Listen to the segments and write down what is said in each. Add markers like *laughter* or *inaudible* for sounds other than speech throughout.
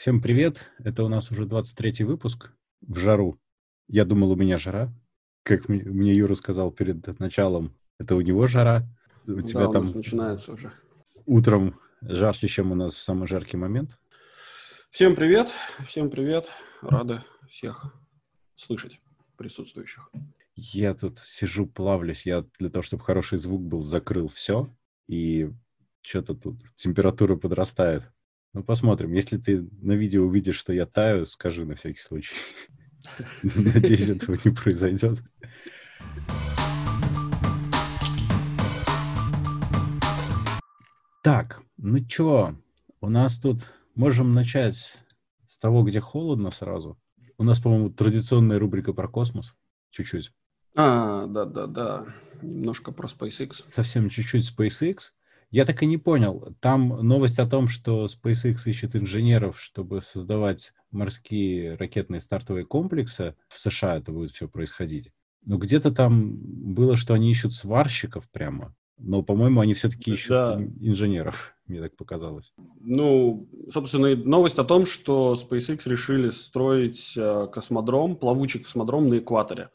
Всем привет! Это у нас уже 23-й выпуск в жару. Я думал, у меня жара. Как мне Юра сказал перед началом, это у него жара. У тебя да, у там начинается уже. Утром жарче, чем у нас в самый жаркий момент. Всем привет! Всем привет! Рады всех слышать присутствующих. Я тут сижу, плавлюсь. Я для того, чтобы хороший звук был, закрыл все. И что-то тут температура подрастает. Ну, посмотрим. Если ты на видео увидишь, что я таю, скажи на всякий случай. *laughs* Надеюсь, этого не произойдет. Так, ну чё, у нас тут можем начать с того, где холодно сразу. У нас, по-моему, традиционная рубрика про космос. Чуть-чуть. А, да-да-да. Немножко про SpaceX. Совсем чуть-чуть SpaceX. Я так и не понял. Там новость о том, что SpaceX ищет инженеров, чтобы создавать морские ракетные стартовые комплексы. В США это будет все происходить. Но где-то там было, что они ищут сварщиков прямо. Но, по-моему, они все-таки ищут да. инженеров, *laughs* мне так показалось. Ну, собственно, новость о том, что SpaceX решили строить э, космодром, плавучий космодром на экваторе.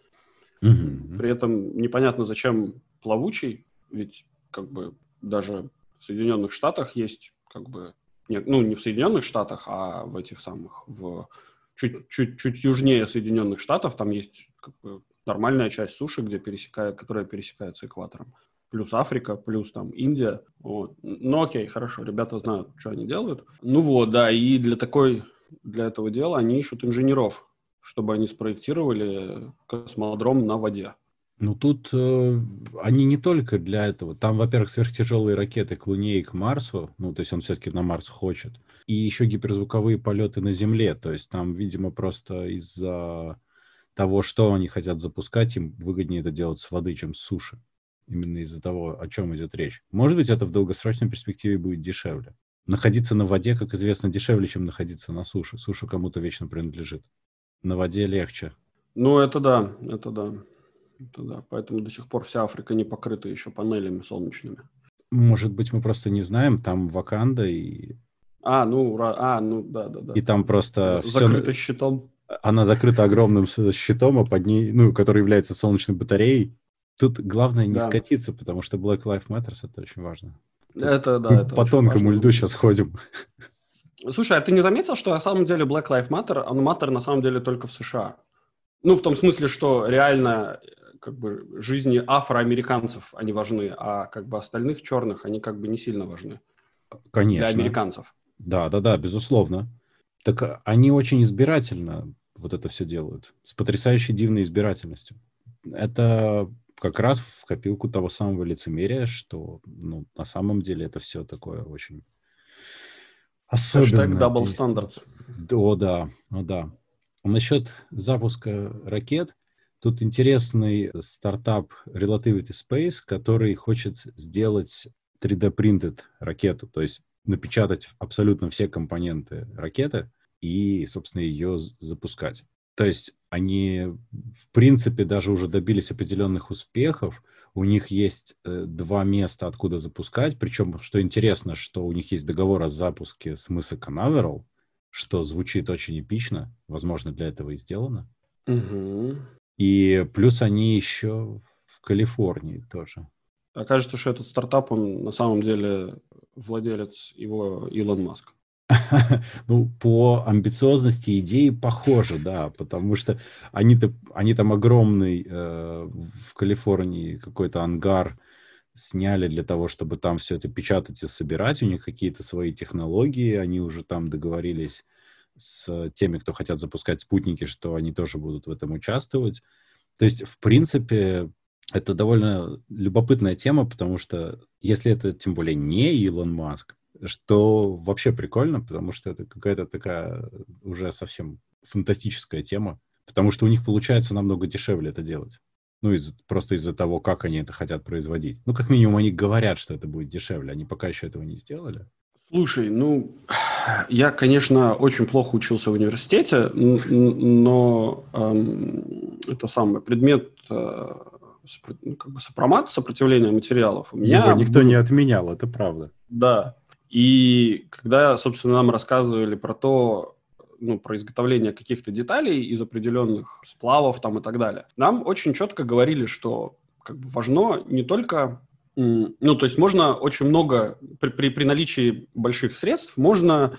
Угу. При этом непонятно, зачем плавучий, ведь как бы даже в Соединенных Штатах есть как бы, нет, ну не в Соединенных Штатах, а в этих самых, в чуть-чуть чуть южнее Соединенных Штатов, там есть как бы нормальная часть суши, где пересекает, которая пересекается экватором. Плюс Африка, плюс там Индия. Вот. Ну окей, хорошо, ребята знают, что они делают. Ну вот, да, и для такой, для этого дела они ищут инженеров, чтобы они спроектировали космодром на воде. Ну, тут э, они не только для этого. Там, во-первых, сверхтяжелые ракеты к Луне и к Марсу. Ну, то есть он все-таки на Марс хочет. И еще гиперзвуковые полеты на Земле. То есть там, видимо, просто из-за того, что они хотят запускать, им выгоднее это делать с воды, чем с суши. Именно из-за того, о чем идет речь. Может быть, это в долгосрочной перспективе будет дешевле. Находиться на воде, как известно, дешевле, чем находиться на суше. Суша кому-то вечно принадлежит. На воде легче. Ну, это да, это да. Это да, поэтому до сих пор вся Африка не покрыта еще панелями солнечными. Может быть, мы просто не знаем, там Ваканда и... А, ну, а, ну, да, да, да. И там просто... Закрыто все... щитом. Она закрыта огромным щитом, а под ней, ну, который является солнечной батареей. Тут главное не да. скатиться, потому что Black Lives Matter это очень важно. Тут это, да, это По тонкому льду сейчас ходим. Слушай, а ты не заметил, что на самом деле Black Lives Matter, он Matter на самом деле только в США? Ну, в том смысле, что реально как бы жизни афроамериканцев они важны, а как бы остальных черных они как бы не сильно важны. Конечно. Для американцев. Да, да, да, безусловно. Так они очень избирательно вот это все делают, с потрясающей дивной избирательностью. Это как раз в копилку того самого лицемерия, что ну, на самом деле это все такое очень особенное. Хэштег double standards. О, да, о, да. Насчет запуска ракет, Тут интересный стартап Relativity Space, который хочет сделать 3D-принтед ракету, то есть напечатать абсолютно все компоненты ракеты и, собственно, ее запускать. То есть они, в принципе, даже уже добились определенных успехов. У них есть э, два места, откуда запускать. Причем, что интересно, что у них есть договор о запуске с мыса Канаверал, что звучит очень эпично. Возможно, для этого и сделано. Угу. И плюс они еще в Калифорнии тоже. Окажется, что этот стартап, он на самом деле владелец его Илон Маск. *laughs* Ну, по амбициозности идеи похоже, да, потому что они-то, они там огромный э, в Калифорнии какой-то ангар сняли для того, чтобы там все это печатать и собирать. У них какие-то свои технологии, они уже там договорились с теми, кто хотят запускать спутники, что они тоже будут в этом участвовать. То есть, в принципе, это довольно любопытная тема, потому что если это тем более не Илон Маск, что вообще прикольно, потому что это какая-то такая уже совсем фантастическая тема, потому что у них получается намного дешевле это делать. Ну, из, просто из-за того, как они это хотят производить. Ну, как минимум, они говорят, что это будет дешевле. Они пока еще этого не сделали. Слушай, ну, я, конечно, очень плохо учился в университете, но эм, это самый предмет э, ну, как бы сопромат, сопротивления материалов. У меня Его никто был... не отменял, это правда. Да. И когда, собственно, нам рассказывали про то, ну, про изготовление каких-то деталей из определенных сплавов там и так далее, нам очень четко говорили, что как бы важно не только ну, то есть можно очень много, при, при, при наличии больших средств, можно,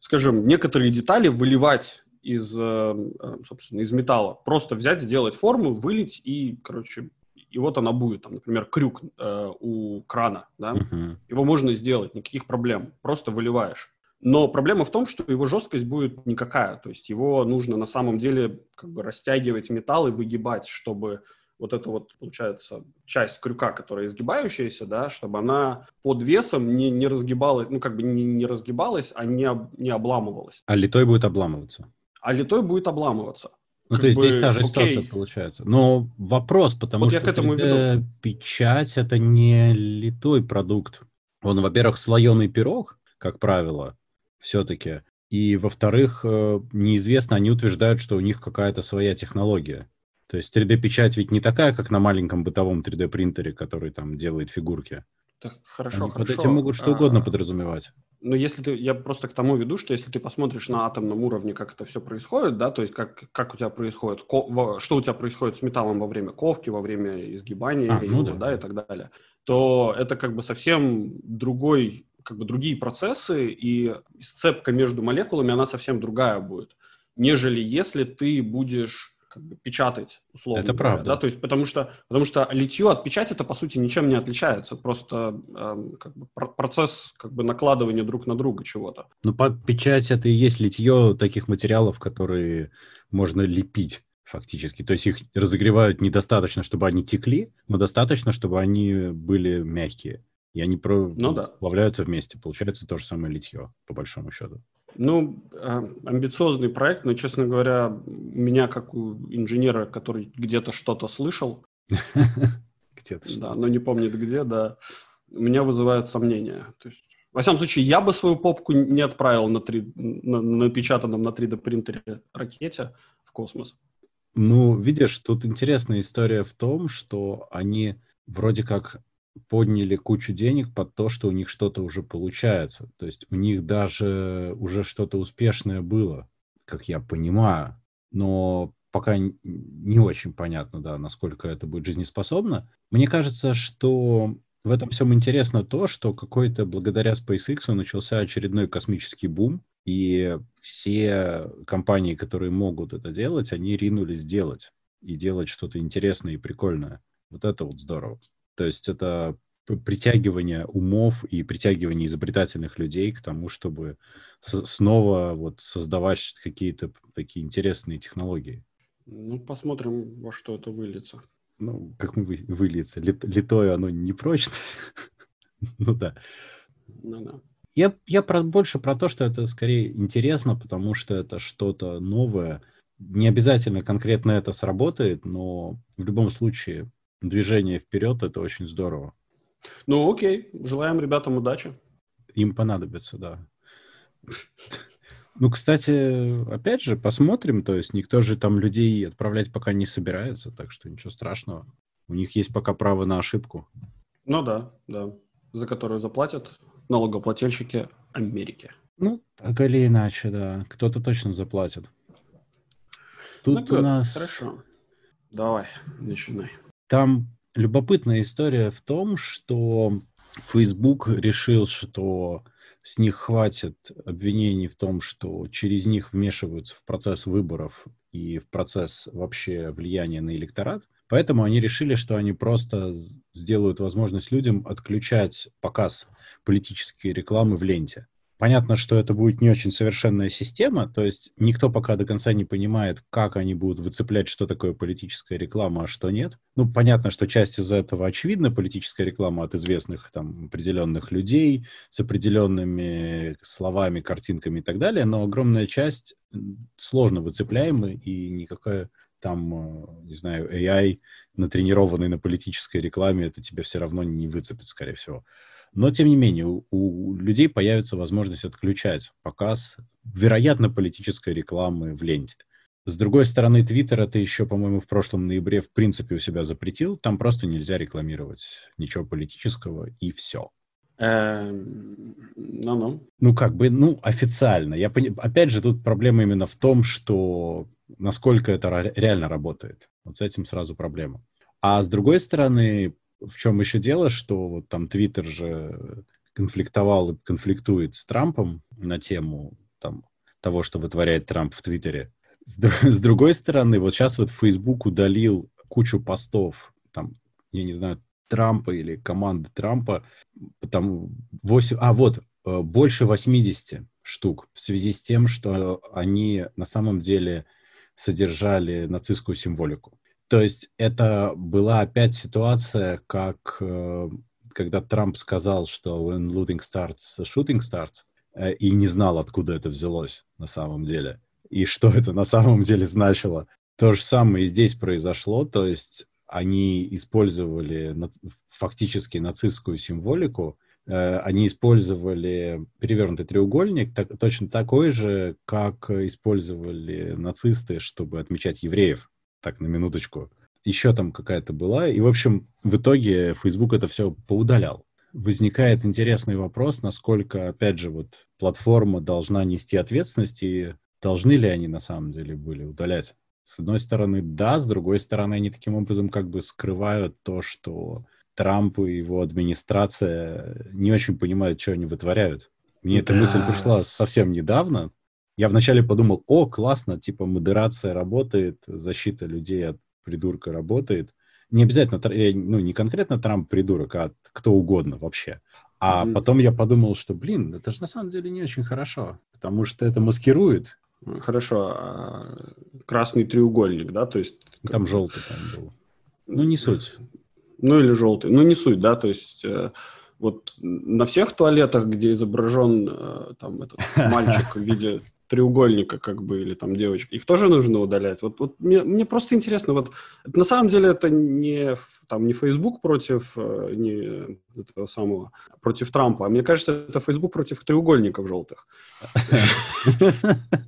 скажем, некоторые детали выливать из, э, э, собственно, из металла. Просто взять, сделать форму, вылить и, короче, и вот она будет, там, например, крюк э, у крана, да, uh-huh. его можно сделать, никаких проблем, просто выливаешь. Но проблема в том, что его жесткость будет никакая, то есть его нужно на самом деле как бы растягивать металл и выгибать, чтобы вот эта вот, получается, часть крюка, которая изгибающаяся, да, чтобы она под весом не, не разгибалась, ну, как бы не, не разгибалась, а не, не обламывалась. А литой будет обламываться? А литой будет обламываться. Ну, то есть бы, здесь та же окей. ситуация получается. Но вопрос, потому вот что 3D-печать — это не литой продукт. Он, во-первых, слоеный пирог, как правило, все-таки. И, во-вторых, э, неизвестно, они утверждают, что у них какая-то своя технология. То есть 3D-печать ведь не такая, как на маленьком бытовом 3D-принтере, который там делает фигурки. Так, хорошо, Они хорошо. Под этим могут что угодно а, подразумевать. Ну, если ты, я просто к тому веду, что если ты посмотришь на атомном уровне, как это все происходит, да, то есть как, как у тебя происходит, ко, что у тебя происходит с металлом во время ковки, во время изгибания а, его, ну да. да, и так далее, то это как бы совсем другой, как бы другие процессы, и сцепка между молекулами, она совсем другая будет, нежели если ты будешь как бы печатать условно. Это говоря, правда. Да? То есть, потому что, потому что литье от печати это по сути ничем не отличается, просто э, как бы, процесс как бы накладывания друг на друга чего-то. Ну, по печать это и есть литье таких материалов, которые можно лепить фактически. То есть их разогревают недостаточно, чтобы они текли, но достаточно, чтобы они были мягкие. И они про... ну, да. плавляются вместе. Получается то же самое литье, по большому счету. Ну, а, амбициозный проект, но, честно говоря, меня, как у инженера, который где-то что-то слышал, *laughs* где-то да, но не помнит где, да, меня вызывают сомнения. То есть, во всяком случае, я бы свою попку не отправил на, 3, на напечатанном на 3D принтере ракете в космос. Ну, видишь, тут интересная история в том, что они вроде как подняли кучу денег под то, что у них что-то уже получается. То есть у них даже уже что-то успешное было, как я понимаю. Но пока не очень понятно, да, насколько это будет жизнеспособно. Мне кажется, что в этом всем интересно то, что какой-то благодаря SpaceX начался очередной космический бум, и все компании, которые могут это делать, они ринулись делать и делать что-то интересное и прикольное. Вот это вот здорово. То есть это притягивание умов и притягивание изобретательных людей к тому, чтобы снова вот создавать какие-то такие интересные технологии. Ну, посмотрим, во что это выльется. Ну, как мы вы, выльется? Лит, литое оно не прочно. *laughs* ну да. Ну да. Я, я про, больше про то, что это скорее интересно, потому что это что-то новое. Не обязательно конкретно это сработает, но в любом случае движение вперед, это очень здорово. Ну, окей. Желаем ребятам удачи. Им понадобится, да. Ну, кстати, опять же, посмотрим. То есть никто же там людей отправлять пока не собирается, так что ничего страшного. У них есть пока право на ошибку. Ну да, да. За которую заплатят налогоплательщики Америки. Ну, так или иначе, да. Кто-то точно заплатит. Тут ну, у нас... Хорошо. Давай, начинай. Там любопытная история в том, что Facebook решил, что с них хватит обвинений в том, что через них вмешиваются в процесс выборов и в процесс вообще влияния на электорат. Поэтому они решили, что они просто сделают возможность людям отключать показ политической рекламы в ленте. Понятно, что это будет не очень совершенная система, то есть никто пока до конца не понимает, как они будут выцеплять, что такое политическая реклама, а что нет. Ну, понятно, что часть из этого очевидна, политическая реклама от известных там определенных людей с определенными словами, картинками и так далее, но огромная часть сложно выцепляемы и никакая там, э, не знаю, AI, натренированный на политической рекламе, это тебе все равно не выцепит, скорее всего. Но, тем не менее, у, у людей появится возможность отключать показ, вероятно, политической рекламы в ленте. С другой стороны, Твиттер это еще, по-моему, в прошлом ноябре в принципе у себя запретил. Там просто нельзя рекламировать ничего политического, и все. Ну-ну. Ну, как бы, ну, официально. Я пони... Опять же, тут проблема именно в том, что насколько это реально работает. Вот с этим сразу проблема. А с другой стороны, в чем еще дело, что вот там Твиттер же конфликтовал и конфликтует с Трампом на тему там, того, что вытворяет Трамп в Твиттере. С, с другой стороны, вот сейчас вот Facebook удалил кучу постов, там, я не знаю, Трампа или команды Трампа, там 8, а вот, э, больше 80 штук в связи с тем, что они на самом деле содержали нацистскую символику. То есть это была опять ситуация, как э, когда Трамп сказал, что when looting starts, shooting starts, э, и не знал, откуда это взялось на самом деле, и что это на самом деле значило. То же самое и здесь произошло, то есть они использовали фактически нацистскую символику, э, они использовали перевернутый треугольник, так, точно такой же, как использовали нацисты, чтобы отмечать евреев. Так, на минуточку. Еще там какая-то была. И, в общем, в итоге Facebook это все поудалял. Возникает интересный вопрос, насколько, опять же, вот платформа должна нести ответственность, и должны ли они на самом деле были удалять с одной стороны, да, с другой стороны, они таким образом как бы скрывают то, что Трамп и его администрация не очень понимают, что они вытворяют. Мне да. эта мысль пришла совсем недавно. Я вначале подумал, о, классно, типа модерация работает, защита людей от придурка работает. Не обязательно, ну, не конкретно Трамп придурок, а кто угодно вообще. А mm-hmm. потом я подумал, что, блин, это же на самом деле не очень хорошо, потому что это маскирует Хорошо, а красный треугольник, да, то есть... Там желтый там был. Ну, не суть. *laughs* Ну, или желтый. Ну, не суть, да, то есть э, вот на всех туалетах, где изображен э, там этот мальчик в виде треугольника, как бы, или там девочка, их тоже нужно удалять. Вот, вот мне, мне просто интересно, вот на самом деле это не там не Facebook против э, не этого самого против Трампа, а мне кажется, это Facebook против треугольников желтых.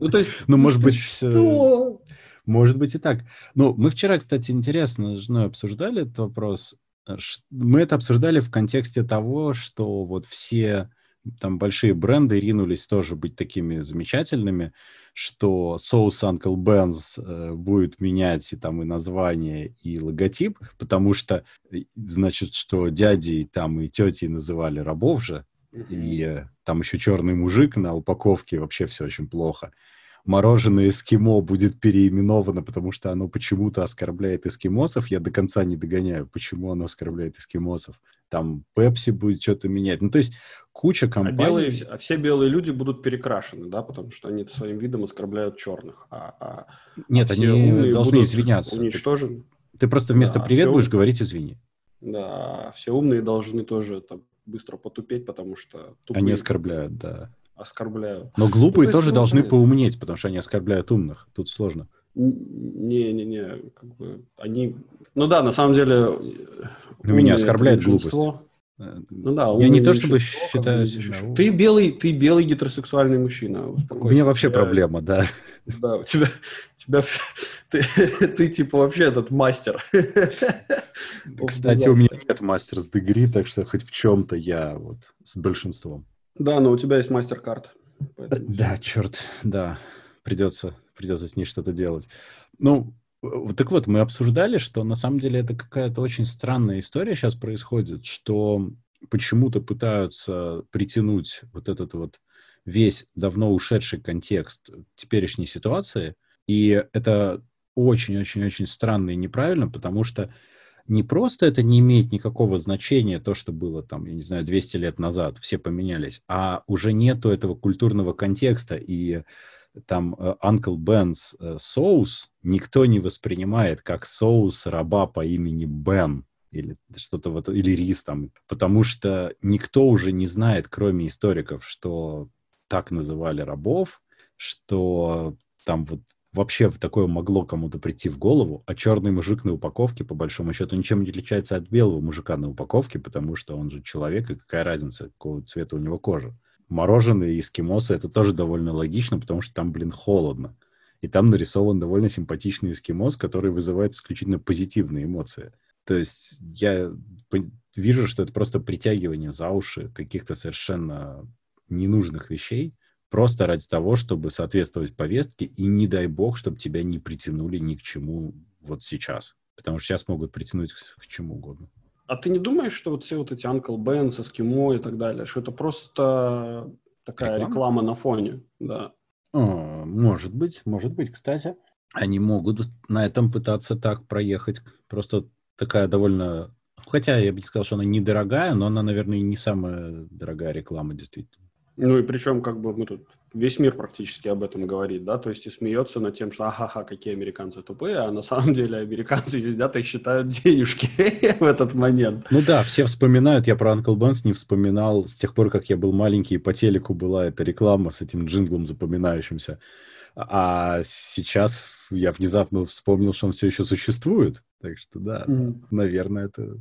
Ну то есть, ну может быть, *laughs* что? Может быть и так. Ну, мы вчера, кстати, интересно с женой обсуждали этот вопрос. Мы это обсуждали в контексте того, что вот все там большие бренды ринулись тоже быть такими замечательными, что соус Uncle Ben's э, будет менять и там и название, и логотип, потому что, значит, что дяди там и тети называли рабов же, и э, там еще черный мужик на упаковке, вообще все очень плохо мороженое эскимо будет переименовано, потому что оно почему-то оскорбляет эскимосов. Я до конца не догоняю, почему оно оскорбляет эскимосов. Там Пепси будет что-то менять. Ну, то есть куча компаний... А, белые, а все белые люди будут перекрашены, да, потому что они своим видом оскорбляют черных. А, а, Нет, а они должны извиняться. Уничтожены. Ты просто вместо да, «привет» будешь ум... говорить «извини». Да, все умные должны тоже там быстро потупеть, потому что... Тупые... Они оскорбляют, да оскорбляют. Но глупые ну, то тоже есть, должны поумнеть, потому что они оскорбляют умных. Тут сложно. Не-не-не, как бы они... Ну да, на самом деле... Ну, меня оскорбляет глупость. Ну да, я не то чтобы считаю. Ты белый, ты белый гетеросексуальный мужчина. У меня вообще тебя... проблема, да. Да, у тебя, тебя ты, *laughs* ты типа вообще этот мастер. *laughs* Кстати, у меня нет мастерс дегри, так что хоть в чем-то я вот с большинством. Да, но у тебя есть мастер-карт. Да, черт, да. Придется, придется с ней что-то делать. Ну, так вот, мы обсуждали, что на самом деле это какая-то очень странная история сейчас происходит, что почему-то пытаются притянуть вот этот вот весь давно ушедший контекст теперешней ситуации. И это очень-очень-очень странно и неправильно, потому что не просто это не имеет никакого значения, то, что было там, я не знаю, 200 лет назад, все поменялись, а уже нету этого культурного контекста, и там э, Uncle Ben's э, соус никто не воспринимает как соус раба по имени Бен или что-то вот, или рис там, потому что никто уже не знает, кроме историков, что так называли рабов, что там вот вообще в такое могло кому-то прийти в голову, а черный мужик на упаковке, по большому счету, ничем не отличается от белого мужика на упаковке, потому что он же человек, и какая разница, какого цвета у него кожа. Мороженое и эскимосы — это тоже довольно логично, потому что там, блин, холодно. И там нарисован довольно симпатичный эскимос, который вызывает исключительно позитивные эмоции. То есть я вижу, что это просто притягивание за уши каких-то совершенно ненужных вещей, просто ради того, чтобы соответствовать повестке, и не дай бог, чтобы тебя не притянули ни к чему вот сейчас. Потому что сейчас могут притянуть к, чему угодно. А ты не думаешь, что вот все вот эти Uncle Ben's, Эскимо и так далее, что это просто такая реклама, реклама на фоне, да? О, может быть, может быть, кстати. Они могут на этом пытаться так проехать. Просто такая довольно... Хотя я бы не сказал, что она недорогая, но она, наверное, не самая дорогая реклама, действительно. Ну и причем как бы мы тут весь мир практически об этом говорит, да, то есть и смеется над тем, что ага-ха, какие американцы тупые, а на самом деле американцы сидят и считают денежки *laughs* в этот момент. Ну да, все вспоминают, я про Uncle Ben's не вспоминал, с тех пор, как я был маленький, по телеку была эта реклама с этим джинглом запоминающимся, а сейчас я внезапно вспомнил, что он все еще существует, так что да, mm. наверное, это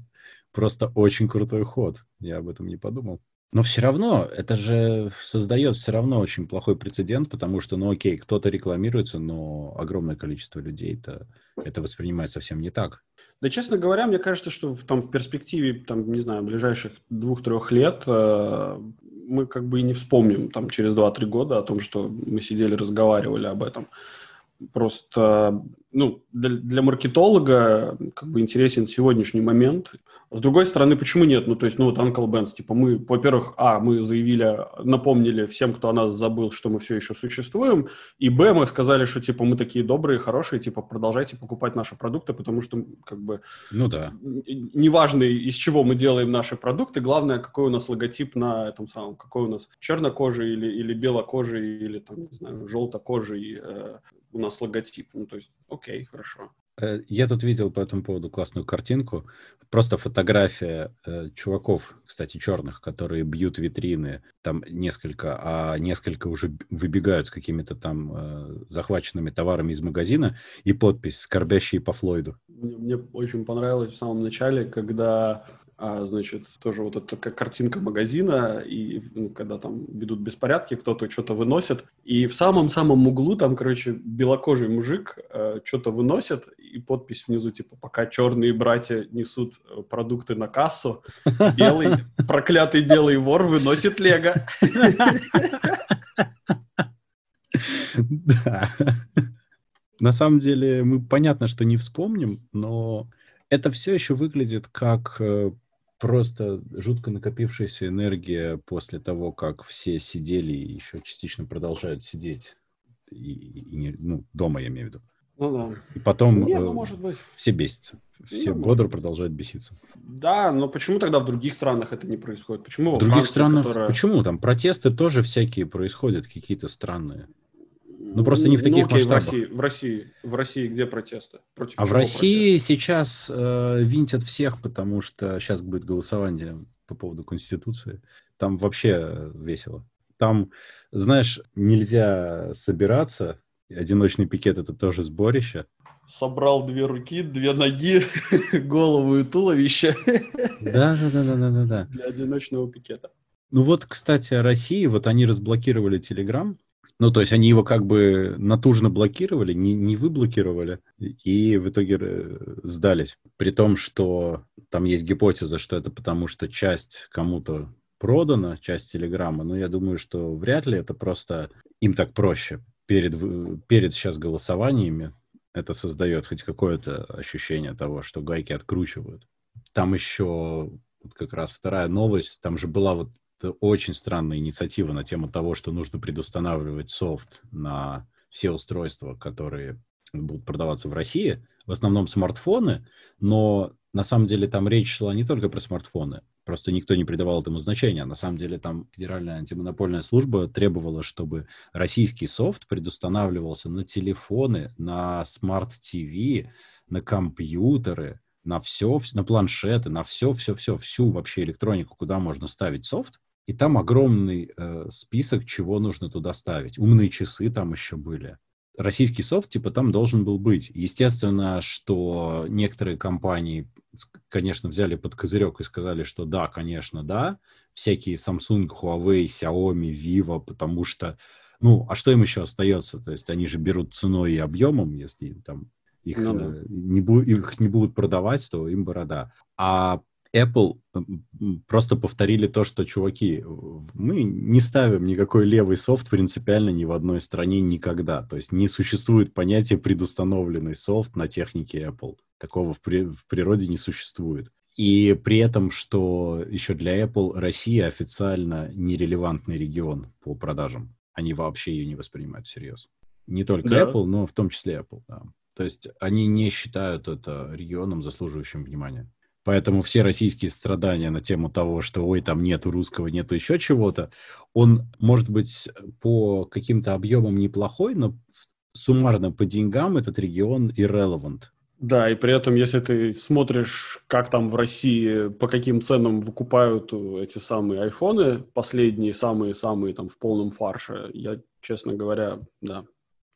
просто очень крутой ход, я об этом не подумал. Но все равно, это же создает все равно очень плохой прецедент, потому что, ну окей, кто-то рекламируется, но огромное количество людей это, это воспринимает совсем не так. Да, честно говоря, мне кажется, что в, там в перспективе, там, не знаю, ближайших двух-трех лет э, мы как бы и не вспомним там через 2-3 года о том, что мы сидели, разговаривали об этом. Просто ну, для, для маркетолога как бы интересен сегодняшний момент. С другой стороны, почему нет? Ну, то есть, ну, вот Uncle Ben's, типа, мы, во-первых, а, мы заявили, напомнили всем, кто о нас забыл, что мы все еще существуем, и, б, мы сказали, что, типа, мы такие добрые, хорошие, типа, продолжайте покупать наши продукты, потому что, как бы, ну, да. неважно, из чего мы делаем наши продукты, главное, какой у нас логотип на этом самом, какой у нас чернокожий или, или белокожий, или, там, не знаю, желтокожий э, у нас логотип. Ну, то есть, окей, хорошо. Э, я тут видел по этому поводу классную картинку. Просто фотография э, чуваков, кстати, черных, которые бьют витрины. Там несколько, а несколько уже выбегают с какими-то там э, захваченными товарами из магазина. И подпись «Скорбящие по Флойду». Мне, мне очень понравилось в самом начале, когда а, значит, тоже вот эта как картинка магазина, и ну, когда там ведут беспорядки, кто-то что-то выносит, и в самом-самом углу там, короче, белокожий мужик э, что-то выносит, и подпись внизу, типа, пока черные братья несут э, продукты на кассу, белый, *laughs* проклятый белый вор выносит лего. Да. На самом деле, мы понятно, что не вспомним, но это все еще выглядит как э, просто жутко накопившаяся энергия после того, как все сидели и еще частично продолжают сидеть. И, и не, ну, дома, я имею в виду. Ну да. И потом Не, ну, э, может быть. все бесятся. Все ну, бодро продолжают беситься. Да, но почему тогда в других странах это не происходит? Почему в других Франции, странах? Которая... Почему? Там протесты тоже всякие происходят, какие-то странные. Ну, просто не в таких ну, окей, масштабах. В России, в России, в России где протесты? Против а в России протесты? сейчас э, винтят всех, потому что сейчас будет голосование по поводу Конституции. Там вообще весело. Там, знаешь, нельзя собираться. Одиночный пикет — это тоже сборище. Собрал две руки, две ноги, *laughs* голову и туловище. Да, да, да, да, да, да. Для одиночного пикета. Ну вот, кстати, о России. Вот они разблокировали Телеграм. Ну, то есть они его как бы натужно блокировали, не, не выблокировали, и в итоге э, сдались. При том, что там есть гипотеза, что это потому, что часть кому-то продана, часть Телеграма, но я думаю, что вряд ли это просто им так проще. Перед, перед сейчас голосованиями это создает хоть какое-то ощущение того, что гайки откручивают. Там еще вот как раз вторая новость, там же была вот это очень странная инициатива на тему того, что нужно предустанавливать софт на все устройства, которые будут продаваться в России. В основном смартфоны, но на самом деле там речь шла не только про смартфоны. Просто никто не придавал этому значения. На самом деле там Федеральная антимонопольная служба требовала, чтобы российский софт предустанавливался на телефоны, на смарт-ТВ, на компьютеры, на все, на планшеты, на все, все, все, всю вообще электронику, куда можно ставить софт, и там огромный э, список, чего нужно туда ставить. Умные часы там еще были. Российский софт, типа, там должен был быть. Естественно, что некоторые компании, конечно, взяли под козырек и сказали, что да, конечно, да. Всякие Samsung, Huawei, Xiaomi, Vivo, потому что, ну, а что им еще остается? То есть они же берут ценой и объемом, если там их, ну, да. Э, не, бу- их не будут продавать, то им борода. А Apple просто повторили то, что, чуваки, мы не ставим никакой левый софт принципиально ни в одной стране никогда. То есть не существует понятия предустановленный софт на технике Apple. Такого в, при- в природе не существует. И при этом, что еще для Apple Россия официально нерелевантный регион по продажам. Они вообще ее не воспринимают всерьез. Не только да. Apple, но в том числе Apple, да. То есть они не считают это регионом, заслуживающим внимания. Поэтому все российские страдания на тему того, что ой, там нету русского, нету еще чего-то, он может быть по каким-то объемам неплохой, но суммарно по деньгам этот регион irrelevant. Да, и при этом, если ты смотришь, как там в России, по каким ценам выкупают эти самые айфоны, последние, самые-самые там в полном фарше, я, честно говоря, да,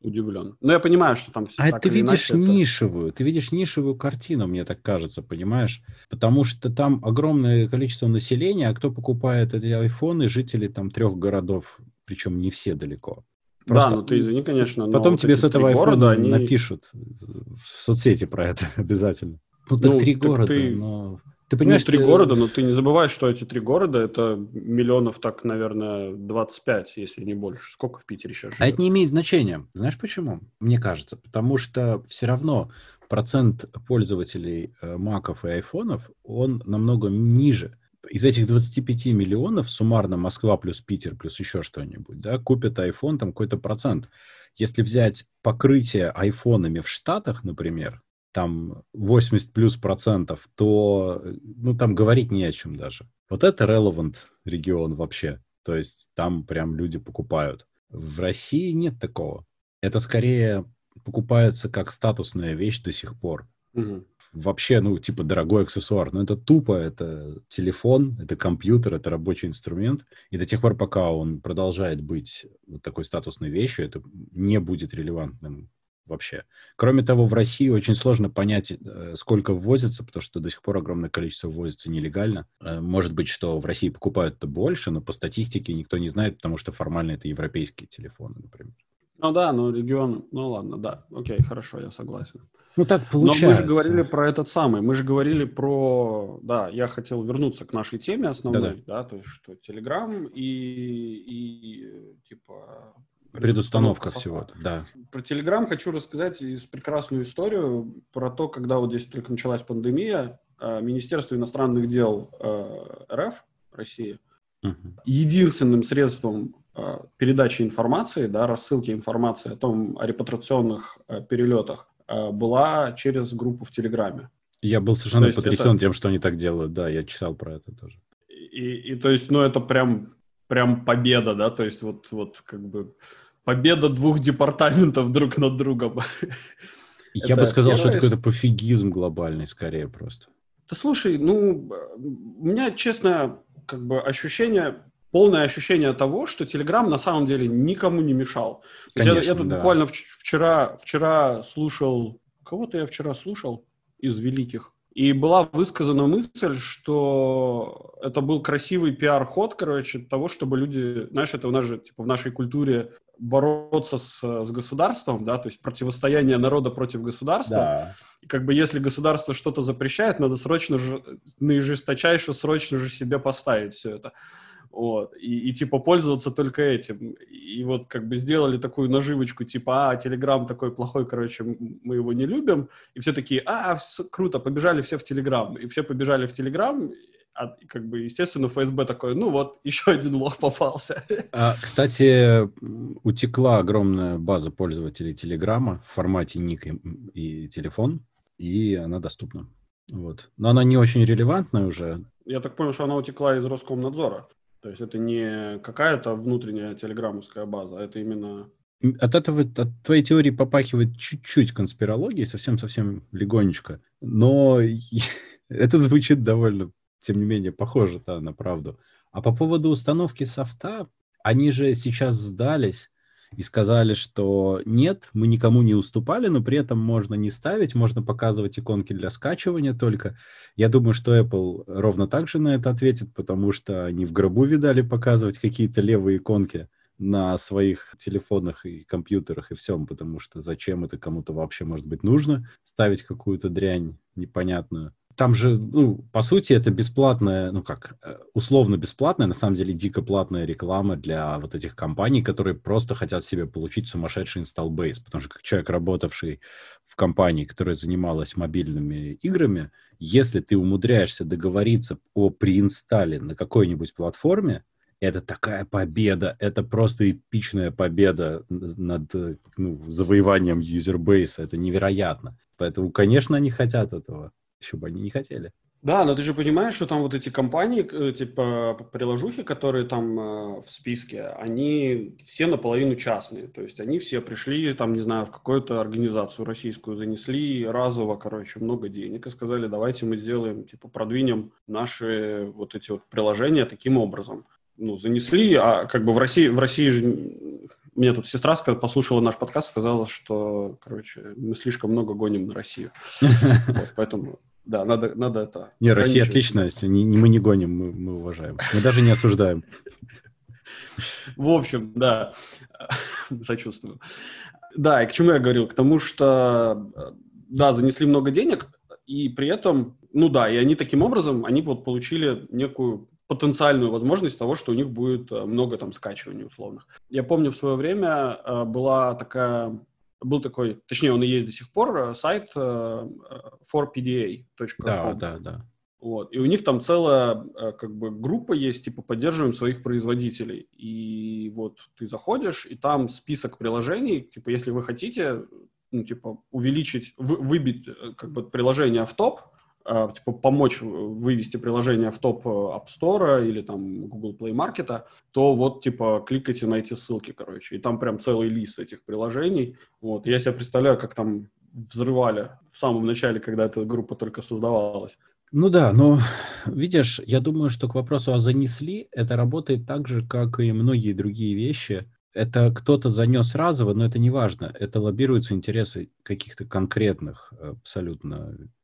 удивлен. Но я понимаю, что там все А ты видишь иначе, нишевую, это... ты видишь нишевую картину, мне так кажется, понимаешь? Потому что там огромное количество населения, а кто покупает эти айфоны, жители там трех городов, причем не все далеко. Просто... Да, ну ты извини, конечно. Потом вот тебе с этого айфона они... напишут в соцсети про это *laughs* обязательно. Ну так ну, три города, ты... но ты понимаешь, ну, три ты... города, но ты не забывай, что эти три города это миллионов, так, наверное, 25, если не больше. Сколько в Питере сейчас живет? А это не имеет значения. Знаешь почему? Мне кажется, потому что все равно процент пользователей э, маков и айфонов, он намного ниже. Из этих 25 миллионов суммарно Москва плюс Питер плюс еще что-нибудь, да, купят iPhone там какой-то процент. Если взять покрытие айфонами в Штатах, например, там 80 плюс процентов, то, ну, там говорить не о чем даже. Вот это relevant регион вообще. То есть там прям люди покупают. В России нет такого. Это скорее покупается как статусная вещь до сих пор. Угу. Вообще, ну, типа, дорогой аксессуар. Но это тупо, это телефон, это компьютер, это рабочий инструмент. И до тех пор, пока он продолжает быть вот такой статусной вещью, это не будет релевантным вообще. Кроме того, в России очень сложно понять, э, сколько ввозится, потому что до сих пор огромное количество ввозится нелегально. Э, может быть, что в России покупают это больше, но по статистике никто не знает, потому что формально это европейские телефоны, например. Ну да, ну регион, ну ладно, да, окей, хорошо, я согласен. Ну так получается. Но мы же говорили про этот самый, мы же говорили про, да, я хотел вернуться к нашей теме основной, да, да то есть что Telegram и, и типа Предустановка всего, да. Про Telegram хочу рассказать из прекрасную историю про то, когда вот здесь только началась пандемия, а, Министерство иностранных дел а, РФ России угу. единственным средством а, передачи информации, да, рассылки информации о том, о репатрационных перелетах была через группу в Телеграме. Я был совершенно потрясен это... тем, что они так делают, да, я читал про это тоже. И, и то есть, ну, это прям, прям победа, да, то есть вот, вот как бы победа двух департаментов друг над другом. Я это бы сказал, что это какой-то пофигизм глобальный, скорее просто. Да слушай, ну, у меня, честно, как бы ощущение, полное ощущение того, что Telegram на самом деле никому не мешал. Конечно, я, я тут да. буквально вчера, вчера слушал, кого-то я вчера слушал из великих, и была высказана мысль, что это был красивый пиар-ход, короче, того, чтобы люди, знаешь, это у нас же типа в нашей культуре бороться с, с государством, да, то есть противостояние народа против государства. Да. И как бы если государство что-то запрещает, надо срочно же, наижесточайше срочно же себе поставить все это. Вот, и, и типа пользоваться только этим. И вот как бы сделали такую наживочку, типа, а, Телеграм такой плохой, короче, мы его не любим. И все такие, а, круто, побежали все в Телеграм. И все побежали в Телеграм, а, как бы, естественно, ФСБ такой, ну вот, *laughs* еще один лох попался. *laughs* А, кстати, утекла огромная база пользователей Телеграма в формате ник и, и телефон, и она доступна. Вот. Но она не очень релевантная уже. Я так понял, что она утекла из Роскомнадзора. То есть это не какая-то внутренняя телеграммовская база, а это именно... От этого, от твоей теории попахивает чуть-чуть конспирологии, совсем-совсем легонечко. Но *laughs* это звучит довольно, тем не менее, похоже да, на правду. А по поводу установки софта, они же сейчас сдались и сказали, что нет, мы никому не уступали, но при этом можно не ставить, можно показывать иконки для скачивания только. Я думаю, что Apple ровно так же на это ответит, потому что они в гробу видали показывать какие-то левые иконки на своих телефонах и компьютерах и всем, потому что зачем это кому-то вообще может быть нужно, ставить какую-то дрянь непонятную там же, ну, по сути, это бесплатная, ну как, э, условно бесплатная, на самом деле дико платная реклама для вот этих компаний, которые просто хотят себе получить сумасшедший base, потому что как человек, работавший в компании, которая занималась мобильными играми, если ты умудряешься договориться о преинстале на какой-нибудь платформе, это такая победа, это просто эпичная победа над ну, завоеванием юзербейса, это невероятно. Поэтому, конечно, они хотят этого еще бы они не хотели. Да, но ты же понимаешь, что там вот эти компании, э, типа приложухи, которые там э, в списке, они все наполовину частные. То есть они все пришли, там, не знаю, в какую-то организацию российскую, занесли разово, короче, много денег и сказали, давайте мы сделаем, типа, продвинем наши вот эти вот приложения таким образом. Ну, занесли, а как бы в России, в России же меня тут сестра послушала наш подкаст, сказала, что, короче, мы слишком много гоним на Россию. поэтому да, надо, надо это... Не, Россия отлично, мы не гоним, мы, мы уважаем. Мы даже не осуждаем. В общем, да, сочувствую. Да, и к чему я говорил? К тому, что, да, занесли много денег, и при этом, ну да, и они таким образом, они вот получили некую потенциальную возможность того, что у них будет э, много там скачиваний условных. Я помню, в свое время э, была такая был такой, точнее, он и есть до сих пор, э, сайт uh, forpda.com. Да, да, да. Вот. И у них там целая как бы группа есть, типа поддерживаем своих производителей. И вот ты заходишь, и там список приложений, типа если вы хотите, ну, типа увеличить, вы, выбить как бы приложение в топ, типа, помочь вывести приложение в топ э, App Store или там Google Play Market, то вот, типа, кликайте на эти ссылки, короче. И там прям целый лист этих приложений. Вот. Я себе представляю, как там взрывали в самом начале, когда эта группа только создавалась. Ну да, но видишь, я думаю, что к вопросу о занесли это работает так же, как и многие другие вещи. Это кто-то занес разово, но это не важно. Это лоббируются интересы каких-то конкретных абсолютно Э,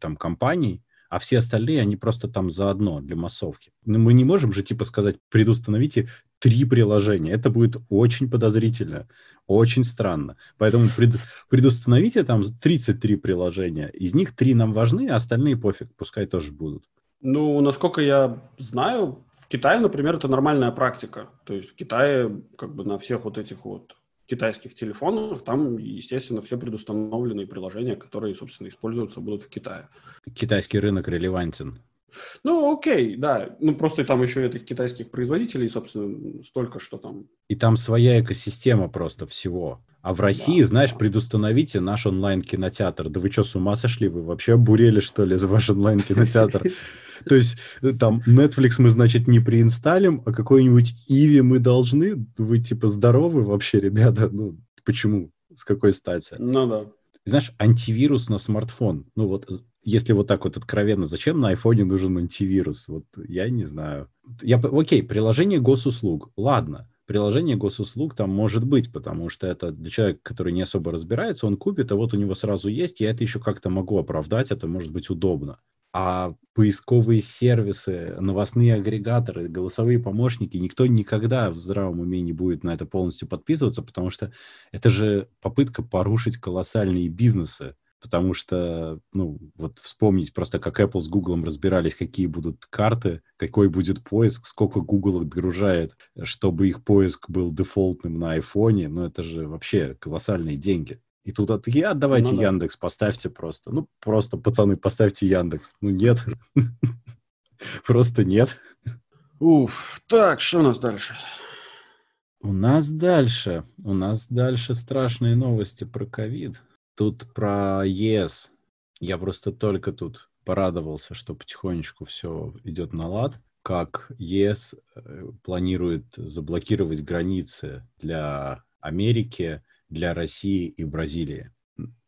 там компаний, а все остальные, они просто там заодно для массовки. Но мы не можем же типа сказать, предустановите три приложения. Это будет очень подозрительно, очень странно. Поэтому пред, предустановите там 33 приложения. Из них три нам важны, а остальные пофиг, пускай тоже будут. Ну, насколько я знаю, в Китае, например, это нормальная практика. То есть в Китае как бы на всех вот этих вот китайских телефонах, там, естественно, все предустановленные приложения, которые, собственно, используются будут в Китае. Китайский рынок релевантен. Ну, окей, да. Ну, просто там еще этих китайских производителей, собственно, столько, что там... И там своя экосистема просто всего. А в России, да, знаешь, да. предустановите наш онлайн-кинотеатр. Да вы что, с ума сошли? Вы вообще обурели, что ли, за ваш онлайн-кинотеатр? *laughs* То есть э, там Netflix мы, значит, не преинсталим, а какой-нибудь Иви мы должны? Вы типа здоровы вообще, ребята? Ну, почему? С какой стати? Ну да. Знаешь, антивирус на смартфон. Ну вот, если вот так вот откровенно, зачем на айфоне нужен антивирус? Вот я не знаю. Я, окей, приложение госуслуг. Ладно, приложение госуслуг там может быть, потому что это для человека, который не особо разбирается, он купит, а вот у него сразу есть, я это еще как-то могу оправдать, это может быть удобно а поисковые сервисы, новостные агрегаторы, голосовые помощники, никто никогда в здравом уме не будет на это полностью подписываться, потому что это же попытка порушить колоссальные бизнесы. Потому что, ну, вот вспомнить просто, как Apple с Google разбирались, какие будут карты, какой будет поиск, сколько Google отгружает, чтобы их поиск был дефолтным на айфоне, ну, это же вообще колоссальные деньги. И тут от я отдавайте ну, да. Яндекс, поставьте просто. Ну, просто, пацаны, поставьте Яндекс. Ну, нет. *laughs* Просто нет. Уф, так, что у нас дальше? У нас дальше, у нас дальше страшные новости про ковид. Тут про ЕС. Я просто только тут порадовался, что потихонечку все идет на лад. Как ЕС э, планирует заблокировать границы для Америки, для России и Бразилии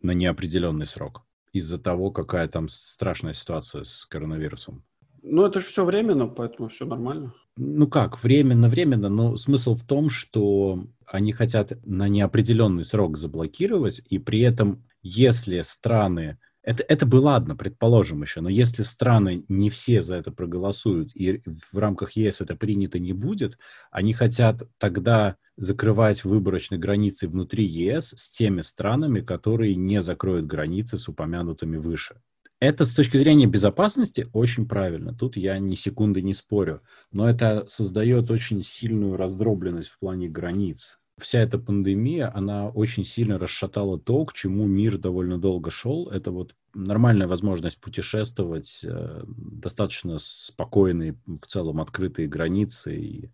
на неопределенный срок из-за того, какая там страшная ситуация с коронавирусом. Ну, это же все временно, поэтому все нормально. Ну как, временно-временно, но смысл в том, что они хотят на неопределенный срок заблокировать, и при этом, если страны это, это бы ладно, предположим еще, но если страны не все за это проголосуют, и в рамках ЕС это принято не будет, они хотят тогда закрывать выборочные границы внутри ЕС с теми странами, которые не закроют границы с упомянутыми выше. Это с точки зрения безопасности очень правильно. Тут я ни секунды не спорю. Но это создает очень сильную раздробленность в плане границ. Вся эта пандемия, она очень сильно расшатала то, к чему мир довольно долго шел. Это вот нормальная возможность путешествовать, э, достаточно спокойные, в целом открытые границы и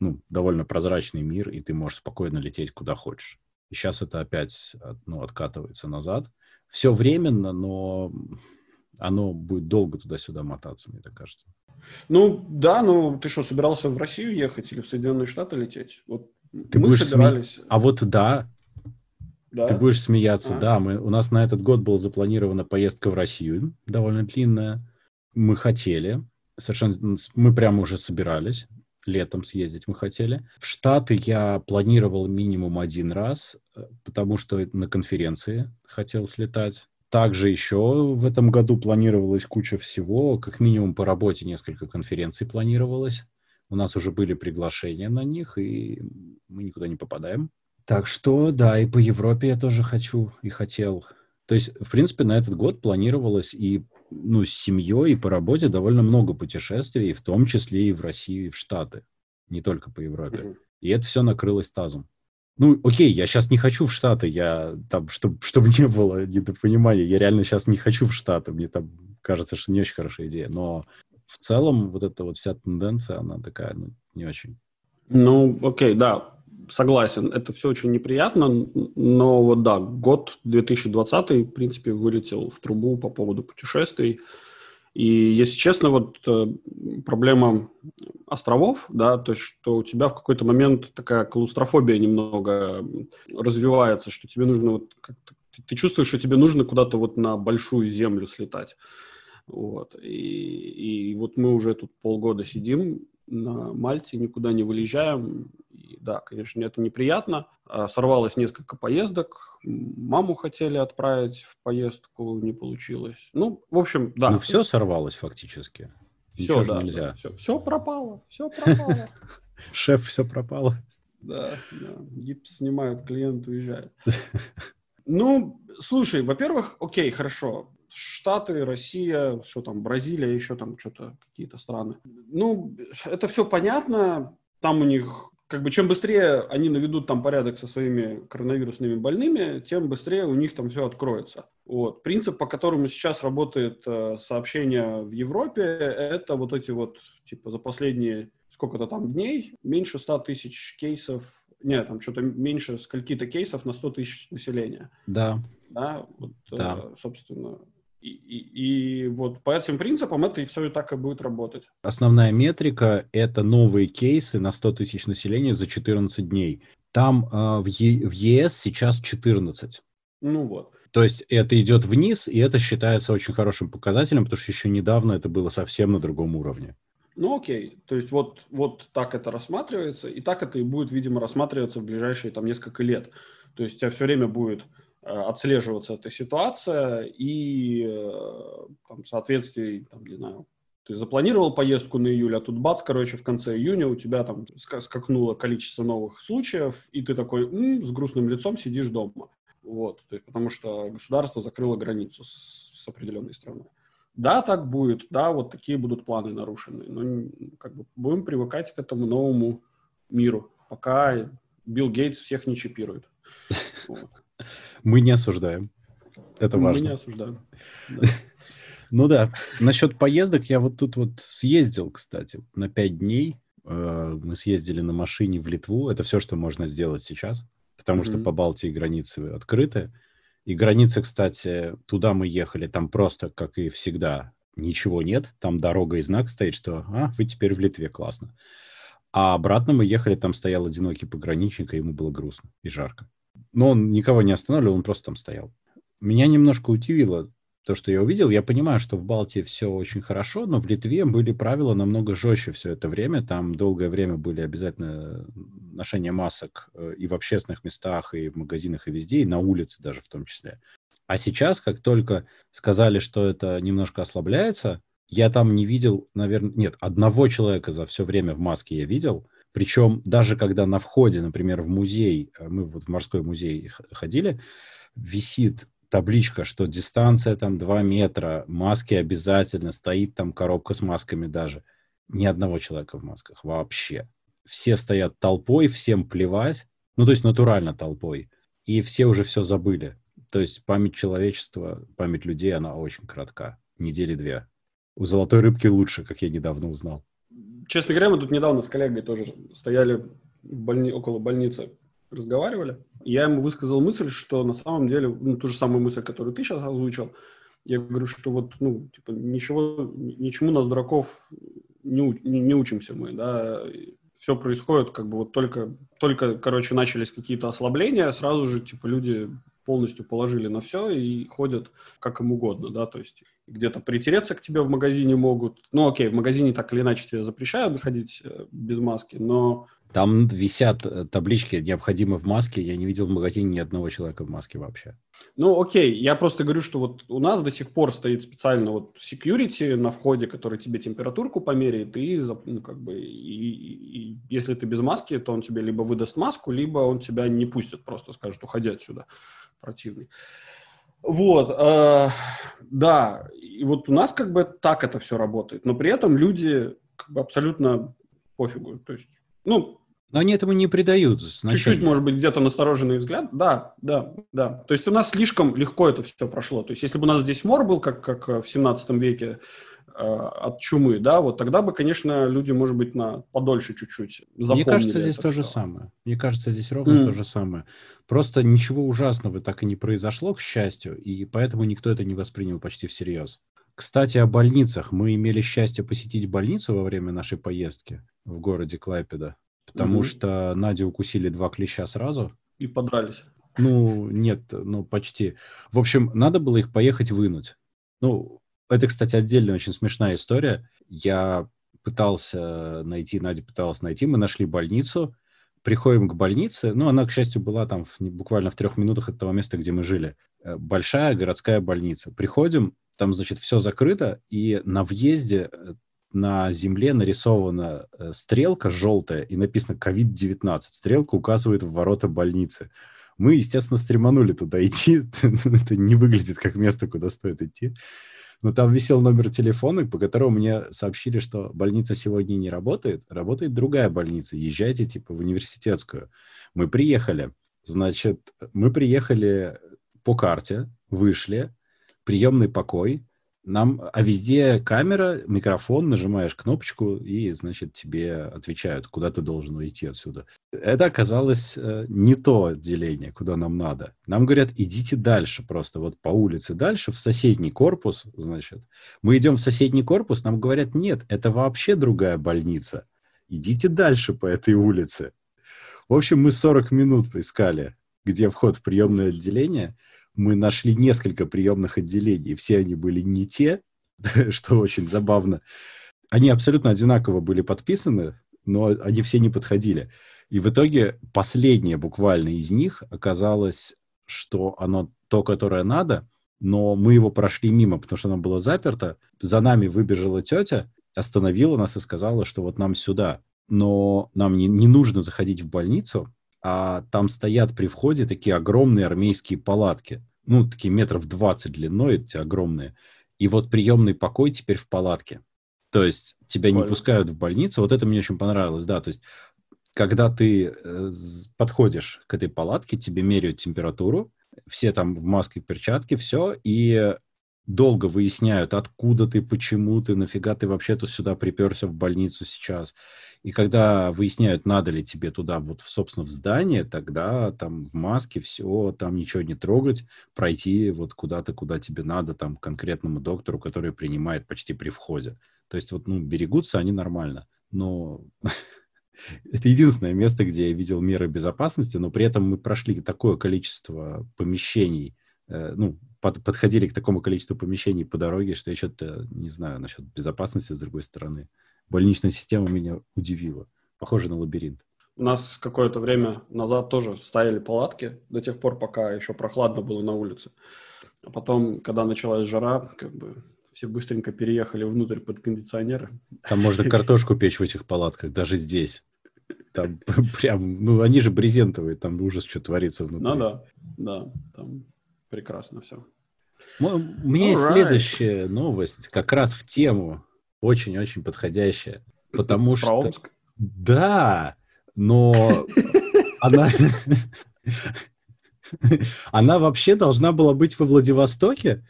ну, довольно прозрачный мир, и ты можешь спокойно лететь куда хочешь. И сейчас это опять ну, откатывается назад. Все временно, но оно будет долго туда-сюда мотаться, мне так кажется. Ну, да, ну ты что, собирался в Россию ехать или в Соединенные Штаты лететь? Вот ты мы будешь собирались... Сме... А вот да, да, ты будешь смеяться. А? Да, мы, у нас на этот год была запланирована поездка в Россию, довольно длинная. Мы хотели, совершенно, мы прямо уже собирались летом съездить мы хотели. В Штаты я планировал минимум один раз, э, потому что на конференции хотел слетать. Также еще в этом году планировалась куча всего, как минимум по работе несколько конференций планировалось. У нас уже были приглашения на них, и мы никуда не попадаем. Так что, да, и по Европе я тоже хочу и хотел. То есть, в принципе, на этот год планировалось и ну, с семьей и по работе довольно много путешествий, в том числе и в Россию, и в Штаты, не только по Европе. Mm-hmm. И это все накрылось тазом. Ну, окей, я сейчас не хочу в Штаты, я там, чтобы, чтобы не было недопонимания, я реально сейчас не хочу в Штаты, мне там кажется, что не очень хорошая идея, но в целом вот эта вот вся тенденция, она такая, ну, не очень. Ну, окей, да, согласен, это все очень неприятно, но вот да, год 2020, в принципе, вылетел в трубу по поводу путешествий. И, если честно, вот э, проблема островов, да, то есть, что у тебя в какой-то момент такая клаустрофобия немного развивается, что тебе нужно вот как-то, ты, чувствуешь, что тебе нужно куда-то вот на большую землю слетать. Вот. И, и вот мы уже тут полгода сидим на Мальте, никуда не выезжаем, и да, конечно, это неприятно. А, сорвалось несколько поездок. Маму хотели отправить в поездку, не получилось. Ну, в общем, да. Ну, все сорвалось фактически. Все, да, нельзя. Да, все, все пропало, все пропало. *laughs* Шеф, все пропало. Да, да. Гипс снимают, клиент уезжает. *laughs* Ну, слушай, во-первых, окей, хорошо. Штаты, Россия, что там, Бразилия, еще там что-то, какие-то страны. Ну, это все понятно. Там у них как бы чем быстрее они наведут там порядок со своими коронавирусными больными, тем быстрее у них там все откроется. Вот. Принцип, по которому сейчас работает э, сообщение в Европе, это вот эти вот, типа, за последние сколько-то там дней меньше 100 тысяч кейсов, нет, там что-то меньше скольки-то кейсов на 100 тысяч населения. Да. Да, вот, да. Э, собственно, и, и, и вот по этим принципам это и все и так и будет работать. Основная метрика – это новые кейсы на 100 тысяч населения за 14 дней. Там э, в, е, в ЕС сейчас 14. Ну вот. То есть это идет вниз, и это считается очень хорошим показателем, потому что еще недавно это было совсем на другом уровне. Ну окей, то есть вот, вот так это рассматривается, и так это и будет, видимо, рассматриваться в ближайшие там несколько лет. То есть у тебя все время будет отслеживаться эта ситуация и э, там, в соответствии, там, не знаю, ты запланировал поездку на июль, а тут бац, короче, в конце июня у тебя там скакнуло количество новых случаев, и ты такой м-м", с грустным лицом сидишь дома. Вот, то есть, потому что государство закрыло границу с, с определенной страной. Да, так будет, да, вот такие будут планы нарушены, но как бы будем привыкать к этому новому миру, пока Билл Гейтс всех не чипирует. *laughs* Вот. Мы не осуждаем. Это важно. Мы не осуждаем. Да. *laughs* Ну да, насчет поездок я вот тут вот съездил, кстати, на пять дней. Э, мы съездили на машине в Литву. Это все, что можно сделать сейчас, потому что по Балтии границы открыты. И границы, кстати, туда мы ехали, там просто, как и всегда, ничего нет. Там дорога и знак стоит, что а, вы теперь в Литве, классно. А обратно мы ехали, там стоял одинокий пограничник, и ему было грустно и жарко. Но он никого не останавливал, он просто там стоял. Меня немножко удивило то, что я увидел. Я понимаю, что в Балтии все очень хорошо, но в Литве были правила намного жестче все это время. Там долгое время были обязательно ношение масок э, и в общественных местах, и в магазинах, и везде, и на улице даже в том числе. А сейчас, как только сказали, что это немножко ослабляется, я там не видел, наверное, нет, одного человека за все время в маске я видел – Причем даже когда на входе, например, в музей, э, мы вот в морской музей ходили, висит табличка, что дистанция там 2 метра, маски обязательно, стоит там коробка с масками даже. Ни одного человека в масках вообще. Все стоят толпой, всем плевать. Ну, то есть натурально толпой. И все уже все забыли. То есть память человечества, память людей, она очень коротка. Недели две. У золотой рыбки лучше, как я недавно узнал. Честно говоря, мы тут недавно с коллегой тоже стояли в больни... около больницы, разговаривали. Я ему высказал мысль, что на самом деле, ну, ту же самую мысль, которую ты сейчас озвучил, я говорю, что вот, ну, типа, ничего, ничему нас, дураков, не, не, не учимся мы, да, все происходит, как бы вот только, только, короче, начались какие-то ослабления, сразу же, типа, люди полностью положили на все и ходят как им угодно, да, то есть где-то притереться к тебе в магазине могут. Ну, окей, в магазине так или иначе тебе запрещают ходить э, без маски, но... Там висят э, таблички «необходимо в маске». Я не видел в магазине ни одного человека в маске вообще. Ну, окей, я просто говорю, что вот у нас до сих пор стоит специально вот security на входе, который тебе температурку померяет, и, ну, как бы, и, и, если ты без маски, то он тебе либо выдаст маску, либо он тебя не пустит, просто скажет, уходи отсюда, противный. Вот, э, да, и вот у нас как бы так это все работает, но при этом люди как бы абсолютно пофигу, то есть, ну... Но они этому не придают значения. Чуть-чуть, может быть, где-то настороженный взгляд, да, да, да. То есть у нас слишком легко это все прошло. То есть если бы у нас здесь мор был, как, как в 17 веке, Э, от чумы, да, вот тогда бы, конечно, люди, может быть, на подольше чуть-чуть Мне кажется, здесь то же самое. Мне кажется, здесь ровно mm. то же самое. Просто ничего ужасного так и не произошло, к счастью, и поэтому никто это не воспринял почти всерьез. Кстати, о больницах. Мы имели счастье посетить больницу во время нашей поездки в городе Клайпеда, потому mm-hmm. что Надю укусили два клеща сразу. И подрались. Ну, нет, ну, почти. В общем, надо было их поехать вынуть. Ну, это, кстати, отдельная очень смешная история. Я пытался найти, Надя пыталась найти, мы нашли больницу, приходим к больнице, ну, она, к счастью, была там в, буквально в трех минутах от того места, где мы жили. Э, большая городская больница. Приходим, там, значит, все закрыто, и на въезде э, на земле нарисована э, стрелка желтая, и написано COVID-19. Стрелка указывает в ворота больницы. Мы, естественно, стреманули туда идти. *laughs* Это не выглядит как место, куда стоит идти. Но там висел номер телефона, по которому мне сообщили, что больница сегодня не работает, работает другая больница. Езжайте, типа, в университетскую. Мы приехали. Значит, мы приехали по карте, вышли, приемный покой, нам, а везде камера, микрофон, нажимаешь кнопочку, и, значит, тебе отвечают, куда ты должен уйти отсюда. Это оказалось э, не то отделение, куда нам надо. Нам говорят, идите дальше просто, вот по улице дальше, в соседний корпус, значит. Мы идем в соседний корпус, нам говорят, нет, это вообще другая больница. Идите дальше по этой улице. В общем, мы 40 минут искали, где вход в приемное отделение – мы нашли несколько приемных отделений, все они были не те, *laughs* что очень забавно. Они абсолютно одинаково были подписаны, но они все не подходили. И в итоге последнее буквально из них оказалось, что оно то, которое надо, но мы его прошли мимо, потому что оно было заперто. За нами выбежала тетя, остановила нас и сказала, что вот нам сюда. Но нам не, не нужно заходить в больницу, а там стоят при входе такие огромные армейские палатки. Ну, такие метров 20 длиной, эти огромные. И вот приемный покой теперь в палатке. То есть тебя Прикольно. не пускают в больницу. Вот это мне очень понравилось, да. То есть когда ты э, подходишь к этой палатке, тебе меряют температуру, все там в маске, перчатке, все, и долго выясняют, откуда ты, почему ты, нафига ты вообще-то сюда приперся в больницу сейчас. И когда выясняют, надо ли тебе туда, вот, собственно, в здание, тогда там в маске все, там ничего не трогать, пройти вот куда-то, куда тебе надо, там, конкретному доктору, который принимает почти при входе. То есть вот, ну, берегутся они нормально. Но *laughs* это единственное место, где я видел меры безопасности, но при этом мы прошли такое количество помещений, э, ну, под, подходили к такому количеству помещений по дороге, что я что-то не знаю насчет безопасности с другой стороны. Больничная система меня удивила. Похоже на лабиринт. У нас какое-то время назад тоже стояли палатки до тех пор, пока еще прохладно было на улице. А потом, когда началась жара, как бы все быстренько переехали внутрь под кондиционеры. Там можно *laughs* картошку печь в этих палатках, даже здесь. Там *laughs* прям, ну, они же брезентовые, там ужас, что творится внутри. Ну да, да, там прекрасно все. У меня есть следующая новость, как раз в тему, очень-очень подходящая, потому что... Омск? Да, но *laughs* она... Она вообще должна была быть во Владивостоке,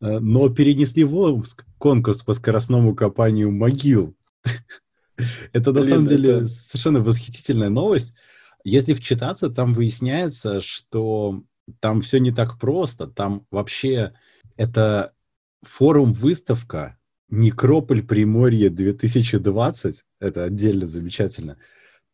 э, но перенесли в Омск конкурс по скоростному копанию могил. Это на самом деле совершенно восхитительная новость. Если вчитаться, там выясняется, что там все не так просто. Там вообще это форум-выставка Некрополь Приморье 2020. Это отдельно замечательно.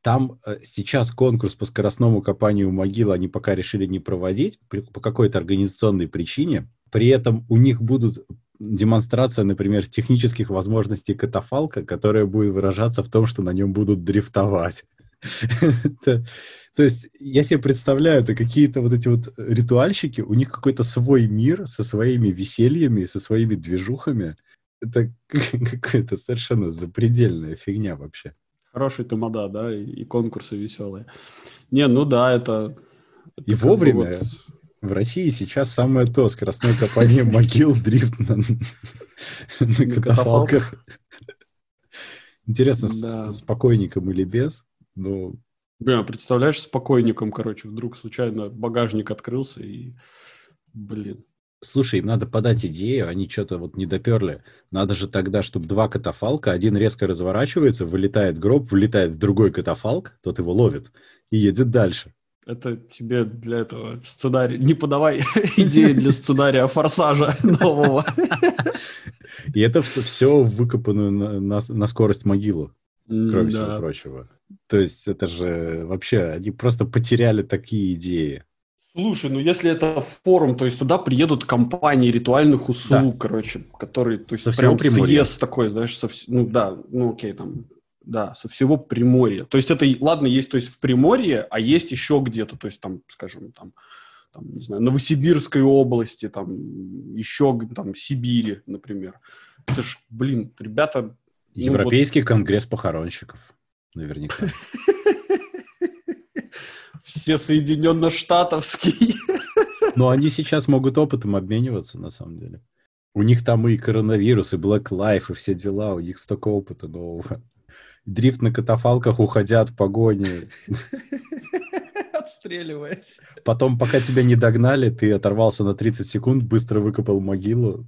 Там э, сейчас конкурс по скоростному копанию могил они пока решили не проводить по какой-то организационной причине. При этом у них будут демонстрация, например, технических возможностей катафалка, которая будет выражаться в том, что на нем будут дрифтовать. *laughs* То есть я себе представляю, это какие-то вот эти вот ритуальщики, у них какой-то свой мир со своими весельями, со своими движухами. Это *laughs* какая-то совершенно запредельная фигня вообще. Хороший тамада, да, и, и конкурсы веселые. Не, ну да, это... это и вовремя. Вот... В России сейчас самое то, скоростное копание могил, дрифт на, на катафалках. Интересно, с покойником или без? Ну... Бля, представляешь, с покойником, короче, вдруг случайно багажник открылся и... Блин. Слушай, им надо подать идею, они что-то вот не доперли. Надо же тогда, чтобы два катафалка, один резко разворачивается, вылетает гроб, влетает в другой катафалк, тот его ловит и едет дальше. Это тебе для этого сценарий. Не подавай *laughs* идеи для сценария форсажа *laughs* нового. И это все выкопано на, на, на скорость могилу, кроме да. всего прочего. То есть это же вообще, они просто потеряли такие идеи. Слушай, ну если это форум, то есть туда приедут компании ритуальных услуг, да. короче, которые, то есть со прям съезд такой, знаешь, со, ну да, ну окей, там, да, со всего Приморья. То есть это, ладно, есть, то есть в Приморье, а есть еще где-то, то есть там, скажем, там, там, не знаю, Новосибирской области, там, еще там, Сибири, например. Это ж, блин, ребята... Ну, Европейский ну, вот... конгресс похоронщиков, наверняка. *laughs* Все Соединенно-Штатовские. *laughs* Но они сейчас могут опытом обмениваться, на самом деле. У них там и коронавирус, и Black Life, и все дела, у них столько опыта нового. Дрифт на катафалках, уходя от погони. *laughs* Отстреливаясь. Потом, пока тебя не догнали, ты оторвался на 30 секунд, быстро выкопал могилу.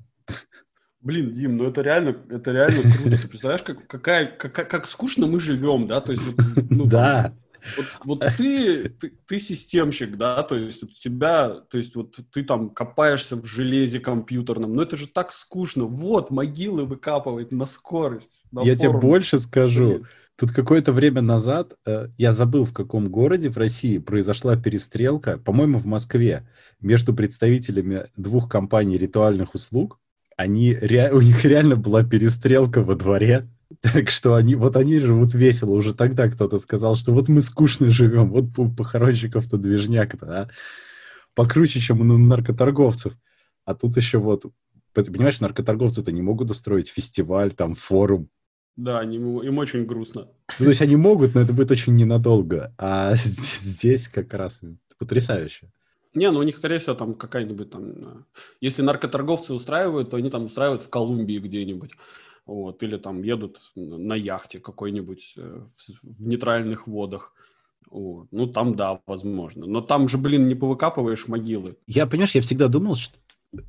Блин, Дим, ну это реально, это реально круто. Ты представляешь, как, какая, как, как скучно мы живем, да? То есть, ну, да. Вот, вот ты, ты, ты системщик, да, то есть у тебя, то есть вот ты там копаешься в железе компьютерном, но это же так скучно. Вот, могилы выкапывать на скорость. На Я форум. тебе больше скажу. Тут какое-то время назад, э, я забыл, в каком городе в России произошла перестрелка, по-моему, в Москве, между представителями двух компаний ритуальных услуг. Они, ре, у них реально была перестрелка во дворе так что они, вот они живут весело. Уже тогда кто-то сказал, что вот мы скучно живем, вот у похоронщиков-то движняк-то, а? Покруче, чем у наркоторговцев. А тут еще вот, понимаешь, наркоторговцы-то не могут устроить фестиваль, там, форум. Да, они, им очень грустно. Ну, то есть они могут, но это будет очень ненадолго. А *laughs* здесь как раз потрясающе. Не, ну у них, скорее всего, там какая-нибудь там... Если наркоторговцы устраивают, то они там устраивают в Колумбии где-нибудь вот, или там едут на яхте какой-нибудь э, в, нейтральных водах. Вот. Ну, там, да, возможно. Но там же, блин, не повыкапываешь могилы. Я, понимаешь, я всегда думал, что,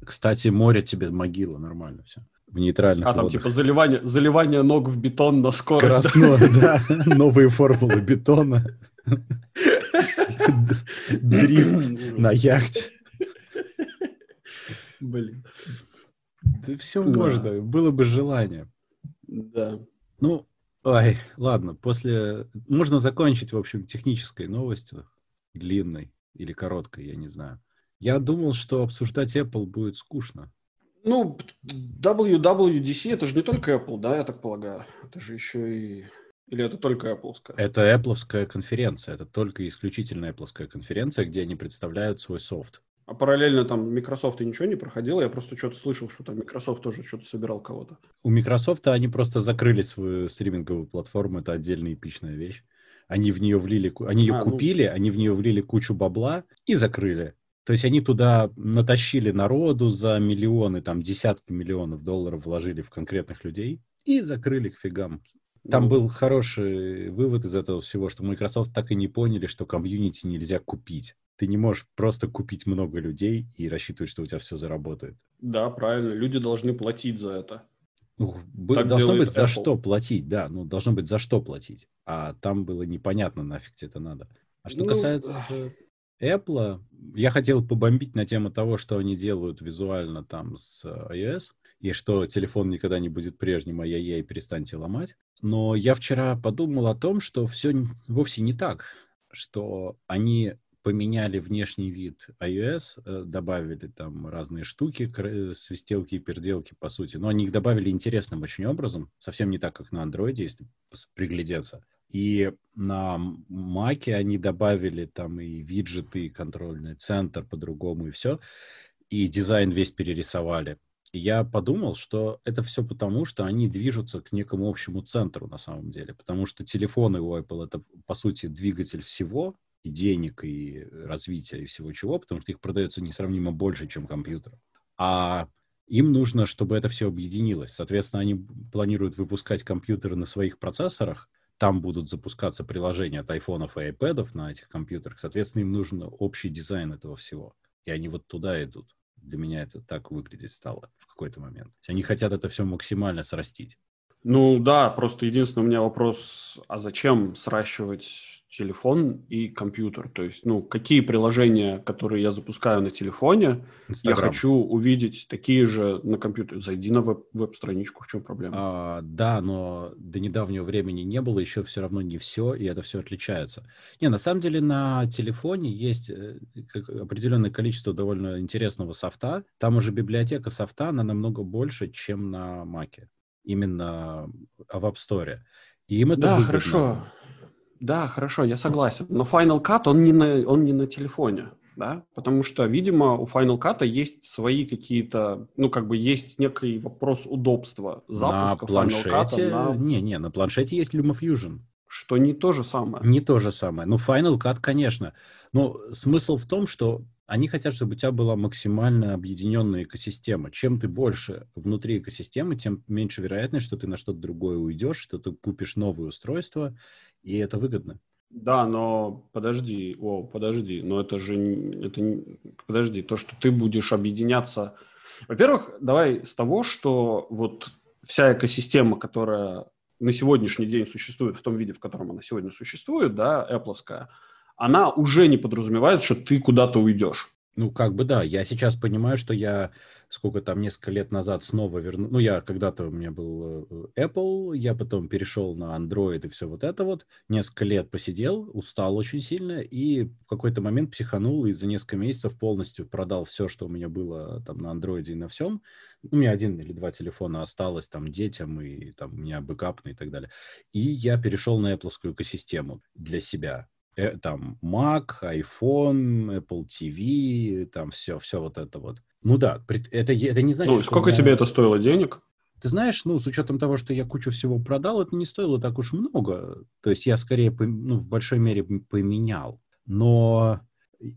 кстати, море тебе могила, нормально все. В нейтральных А там, типа, заливание, заливание ног в бетон на скорость. Скоростное, да. *laughs* Новые формулы бетона. *laughs* Дрифт на яхте. Блин. Да все можно, было бы желание. Да. Ну, ой, ладно, после... Можно закончить, в общем, технической новостью, длинной или короткой, я не знаю. Я думал, что обсуждать Apple будет скучно. Ну, WWDC это же не только Apple, да, я так полагаю. Это же еще и... Или это только Apple? Это Apple конференция. Это только исключительно Apple конференция, где они представляют свой софт. А параллельно там Microsoft и ничего не проходило, я просто что-то слышал, что там Microsoft тоже что-то собирал кого-то. У Microsoft они просто закрыли свою стриминговую платформу, это отдельная эпичная вещь. Они в нее влили, они ее а, ну. купили, ну... они в нее влили кучу бабла и закрыли. То есть они туда натащили народу за миллионы, там десятки миллионов долларов вложили в конкретных людей и закрыли к фигам. Там ну... был хороший вывод из этого всего, что Microsoft так и не поняли, что комьюнити нельзя купить. Ты не можешь просто купить много людей и рассчитывать, что у тебя все заработает. Да, правильно. Люди должны платить за это. Ну, так должно быть Apple. за что платить, да, ну должно быть за что платить. А там было непонятно, нафиг тебе это надо. А что ну, касается Apple, я хотел побомбить на тему того, что они делают визуально там с iOS, и что телефон никогда не будет прежним, а я ей перестаньте ломать. Но я вчера подумал о том, что все вовсе не так, что они поменяли внешний вид iOS, э, добавили там разные штуки, свистелки и переделки, по сути. Но они их добавили интересным очень образом, совсем не так, как на Android, если приглядеться. И на Mac они добавили там и виджеты, и контрольный центр по-другому, и все. И дизайн весь перерисовали. Я подумал, что это все потому, что они движутся к некому общему центру на самом деле. Потому что телефоны у Apple это, по сути, двигатель всего, и денег, и развития, и всего чего, потому что их продается несравнимо больше, чем компьютер. А им нужно, чтобы это все объединилось. Соответственно, они планируют выпускать компьютеры на своих процессорах, там будут запускаться приложения от айфонов и айпэдов на этих компьютерах. Соответственно, им нужен общий дизайн этого всего. И они вот туда идут. Для меня это так выглядеть стало в какой-то момент. Они хотят это все максимально срастить. Ну да, просто единственный у меня вопрос, а зачем сращивать телефон и компьютер. То есть, ну, какие приложения, которые я запускаю на телефоне, Instagram. я хочу увидеть такие же на компьютере. Зайди на веб- веб-страничку, в чем проблема? А, да, но до недавнего времени не было, еще все равно не все, и это все отличается. Не, на самом деле на телефоне есть э, определенное количество довольно интересного софта. Там уже библиотека софта, она намного больше, чем на Маке. Именно в App Store. И им это да, выгодно. хорошо. Да, хорошо, я согласен. Но Final Cut, он не на, он не на телефоне, да? Потому что, видимо, у Final Cut есть свои какие-то, ну, как бы есть некий вопрос удобства запуска на планшете... Final Cut. На... Не, не, на планшете есть LumaFusion. Что не то же самое. Не то же самое. Ну, Final Cut, конечно. Но смысл в том, что они хотят, чтобы у тебя была максимально объединенная экосистема. Чем ты больше внутри экосистемы, тем меньше вероятность, что ты на что-то другое уйдешь, что ты купишь новое устройство, и это выгодно. Да, но подожди, о, подожди, но это же, это, подожди, то, что ты будешь объединяться... Во-первых, давай с того, что вот вся экосистема, которая на сегодняшний день существует в том виде, в котором она сегодня существует, да, Apple, она уже не подразумевает, что ты куда-то уйдешь. Ну, как бы да. Я сейчас понимаю, что я сколько там, несколько лет назад снова верну... Ну, я когда-то у меня был э, Apple, я потом перешел на Android и все вот это вот. Несколько лет посидел, устал очень сильно и в какой-то момент психанул и за несколько месяцев полностью продал все, что у меня было там на Android и на всем. У меня один или два телефона осталось там детям и там у меня бэкапный и так далее. И я перешел на Apple экосистему для себя. Э, там Mac, iPhone, Apple TV, там все, все вот это вот. Ну да, это, это не значит, Ну, сколько меня... тебе это стоило денег? Ты знаешь, ну, с учетом того, что я кучу всего продал, это не стоило так уж много. То есть я скорее, ну, в большой мере поменял. Но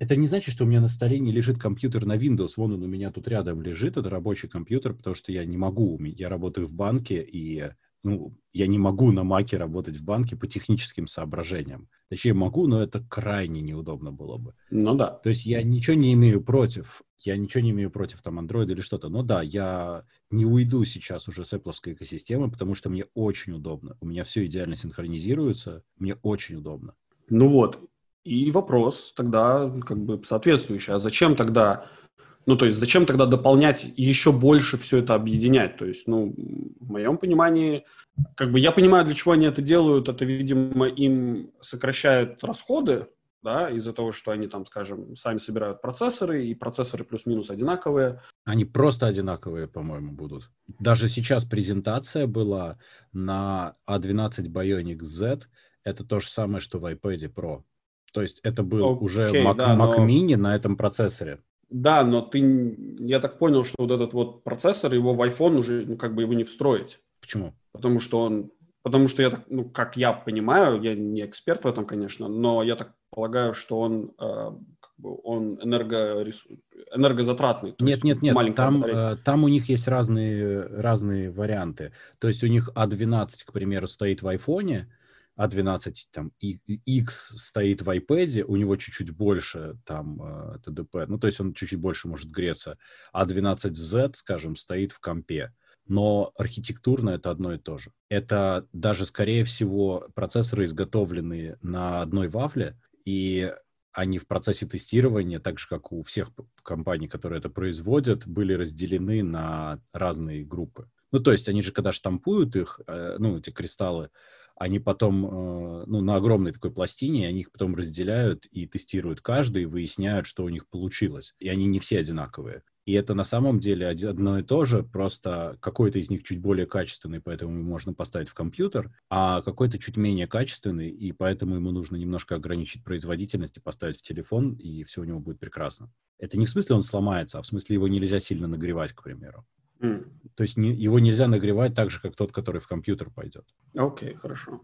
это не значит, что у меня на столе не лежит компьютер на Windows. Вон он у меня тут рядом лежит, это рабочий компьютер, потому что я не могу. Я работаю в банке, и ну, я не могу на Маке работать в банке по техническим соображениям. Точнее, могу, но это крайне неудобно было бы. Ну да. То есть я ничего не имею против. Я ничего не имею против там Android или что-то. Но да, я не уйду сейчас уже с Apple экосистемы, потому что мне очень удобно. У меня все идеально синхронизируется. Мне очень удобно. Ну вот. И вопрос тогда как бы соответствующий. А зачем тогда ну, то есть зачем тогда дополнять и еще больше все это объединять? То есть, ну, в моем понимании, как бы я понимаю, для чего они это делают. Это, видимо, им сокращают расходы, да, из-за того, что они там, скажем, сами собирают процессоры, и процессоры плюс-минус одинаковые. Они просто одинаковые, по-моему, будут. Даже сейчас презентация была на A12 Bionic Z. Это то же самое, что в iPad Pro. То есть это был okay, уже Mac, да, Mac но... Mini на этом процессоре. Да, но ты, я так понял, что вот этот вот процессор, его в iPhone уже, ну, как бы его не встроить. Почему? Потому что он, Потому что я так, ну, как я понимаю, я не эксперт в этом, конечно, но я так полагаю, что он, э, как бы он энергоресурс, энергозатратный. Нет, нет, нет, там, э, там у них есть разные, разные варианты. То есть у них А12, к примеру, стоит в айфоне, а12 там X стоит в iPad, у него чуть-чуть больше там э, ТДП, ну то есть он чуть-чуть больше может греться. А12Z, скажем, стоит в компе. Но архитектурно это одно и то же. Это даже, скорее всего, процессоры, изготовленные на одной вафле, и они в процессе тестирования, так же, как у всех компаний, которые это производят, были разделены на разные группы. Ну, то есть они же, когда штампуют их, э, ну, эти кристаллы, они потом, э, ну, на огромной такой пластине, они их потом разделяют и тестируют каждый, и выясняют, что у них получилось. И они не все одинаковые. И это на самом деле одно и то же, просто какой-то из них чуть более качественный, поэтому можно поставить в компьютер, а какой-то чуть менее качественный, и поэтому ему нужно немножко ограничить производительность и поставить в телефон, и все у него будет прекрасно. Это не в смысле он сломается, а в смысле его нельзя сильно нагревать, к примеру. Mm. То есть не, его нельзя нагревать так же, как тот, который в компьютер пойдет. Окей, okay, хорошо.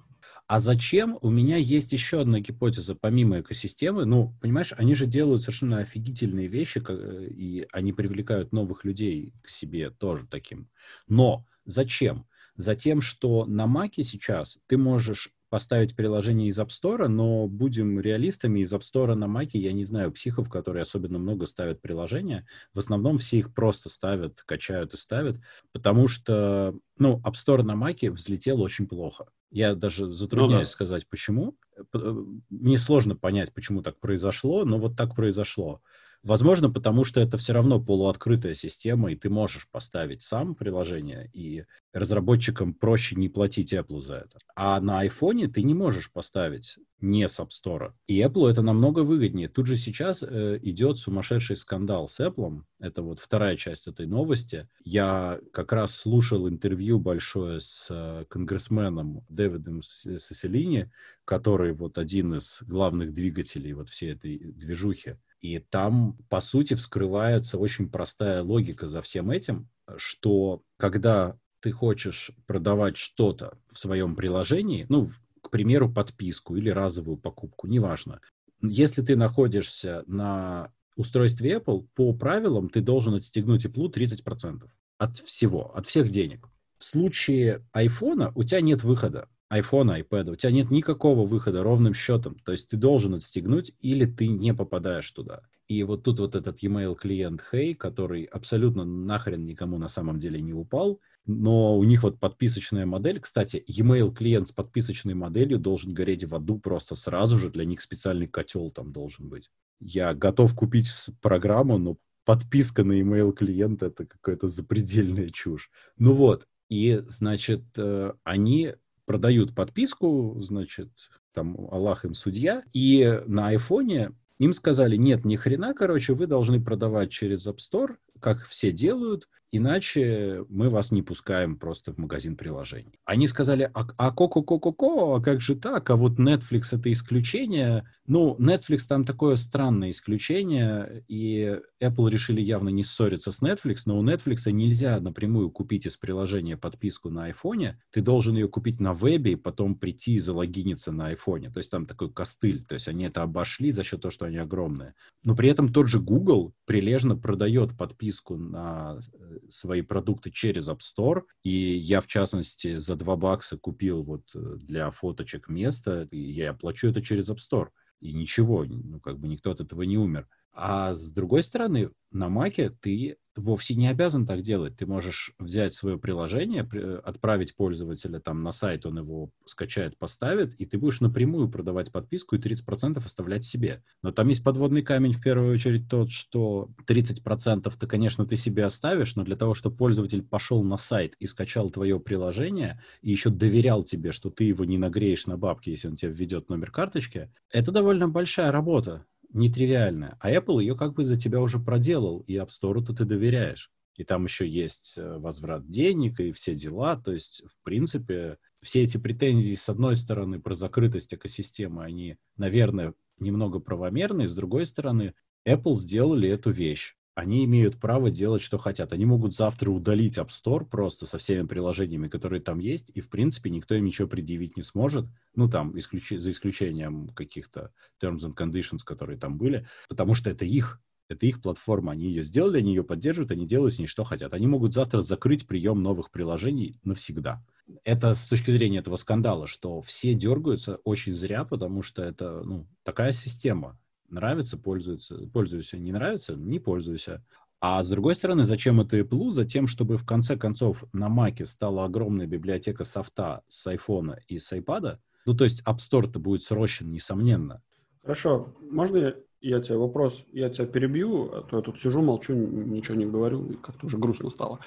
А зачем? У меня есть еще одна гипотеза, помимо экосистемы. Ну, понимаешь, они же делают совершенно офигительные вещи, и они привлекают новых людей к себе тоже таким. Но зачем? Затем, что на Маке сейчас ты можешь поставить приложение из App Store, но будем реалистами, из App Store на Mac я не знаю психов, которые особенно много ставят приложения. В основном все их просто ставят, качают и ставят, потому что, ну, App Store на Mac взлетел очень плохо. Я даже затрудняюсь ну, да. сказать, почему. Э, мне сложно понять, почему так произошло, но вот так произошло. Возможно, потому что это все равно полуоткрытая система, и ты можешь поставить сам приложение, и разработчикам проще не платить Apple за это. А на iPhone ты не можешь поставить не с App Store. И Apple это намного выгоднее. Тут же сейчас э, идет сумасшедший скандал с Apple. Это вот вторая часть этой новости. Я как раз слушал интервью большое с э, конгрессменом Дэвидом Сесселини, который вот один из главных двигателей вот всей этой движухи. И там, по сути, вскрывается очень простая логика за всем этим, что когда ты хочешь продавать что-то в своем приложении, ну, к примеру, подписку или разовую покупку, неважно. Если ты находишься на устройстве Apple, по правилам ты должен отстегнуть Apple 30% от всего, от всех денег. В случае iPhone у тебя нет выхода iPhone, iPad, у тебя нет никакого выхода ровным счетом. То есть ты должен отстегнуть или ты не попадаешь туда. И вот тут вот этот e-mail клиент Hey, который абсолютно нахрен никому на самом деле не упал, но у них вот подписочная модель. Кстати, e-mail клиент с подписочной моделью должен гореть в аду просто сразу же. Для них специальный котел там должен быть. Я готов купить программу, но подписка на email клиента это какая-то запредельная чушь. Ну вот, и, значит, э, они продают подписку, значит, там Аллах им судья, и на айфоне им сказали, нет, ни хрена, короче, вы должны продавать через App Store, как все делают, иначе мы вас не пускаем просто в магазин приложений. Они сказали, а, а ко-ко-ко-ко-ко, а как же так? А вот Netflix это исключение. Ну, Netflix там такое странное исключение, и Apple решили явно не ссориться с Netflix, но у Netflix нельзя напрямую купить из приложения подписку на iPhone, ты должен ее купить на вебе и потом прийти и залогиниться на iPhone. То есть там такой костыль, то есть они это обошли за счет того, что они огромные. Но при этом тот же Google прилежно продает подписку на э, свои продукты через App Store, и я, в частности, за 2 бакса купил вот э, для фоточек место, и я оплачу это через App Store. И ничего, ну, как бы никто от этого не умер. А с другой стороны, на Маке ты вовсе не обязан так делать. Ты можешь взять свое приложение, отправить пользователя там на сайт, он его скачает, поставит, и ты будешь напрямую продавать подписку и 30% оставлять себе. Но там есть подводный камень в первую очередь тот, что 30% ты, конечно, ты себе оставишь, но для того, чтобы пользователь пошел на сайт и скачал твое приложение, и еще доверял тебе, что ты его не нагреешь на бабки, если он тебе введет номер карточки, это довольно большая работа нетривиальная. А Apple ее как бы за тебя уже проделал, и App Store-то ты доверяешь. И там еще есть э, возврат денег и все дела. То есть, в принципе, все эти претензии, с одной стороны, про закрытость экосистемы, они, наверное, немного правомерные. С другой стороны, Apple сделали эту вещь. Они имеют право делать, что хотят. Они могут завтра удалить App Store просто со всеми приложениями, которые там есть, и, в принципе, никто им ничего предъявить не сможет. Ну, там, исключ... за исключением каких-то terms and conditions, которые там были, потому что это их это их платформа, они ее сделали, они ее поддерживают, они делают с ней что хотят. Они могут завтра закрыть прием новых приложений навсегда. Это с точки зрения этого скандала, что все дергаются очень зря, потому что это ну, такая система. Нравится, пользуется, пользуйся, не нравится, не пользуйся. А с другой стороны, зачем это Apple? Затем, чтобы в конце концов на Маке стала огромная библиотека софта с айфона и с iPad. Ну, то есть App Store-то будет срощен, несомненно. Хорошо. Можно я тебе вопрос, я тебя перебью, а то я тут сижу, молчу, ничего не говорю, и как-то уже грустно стало.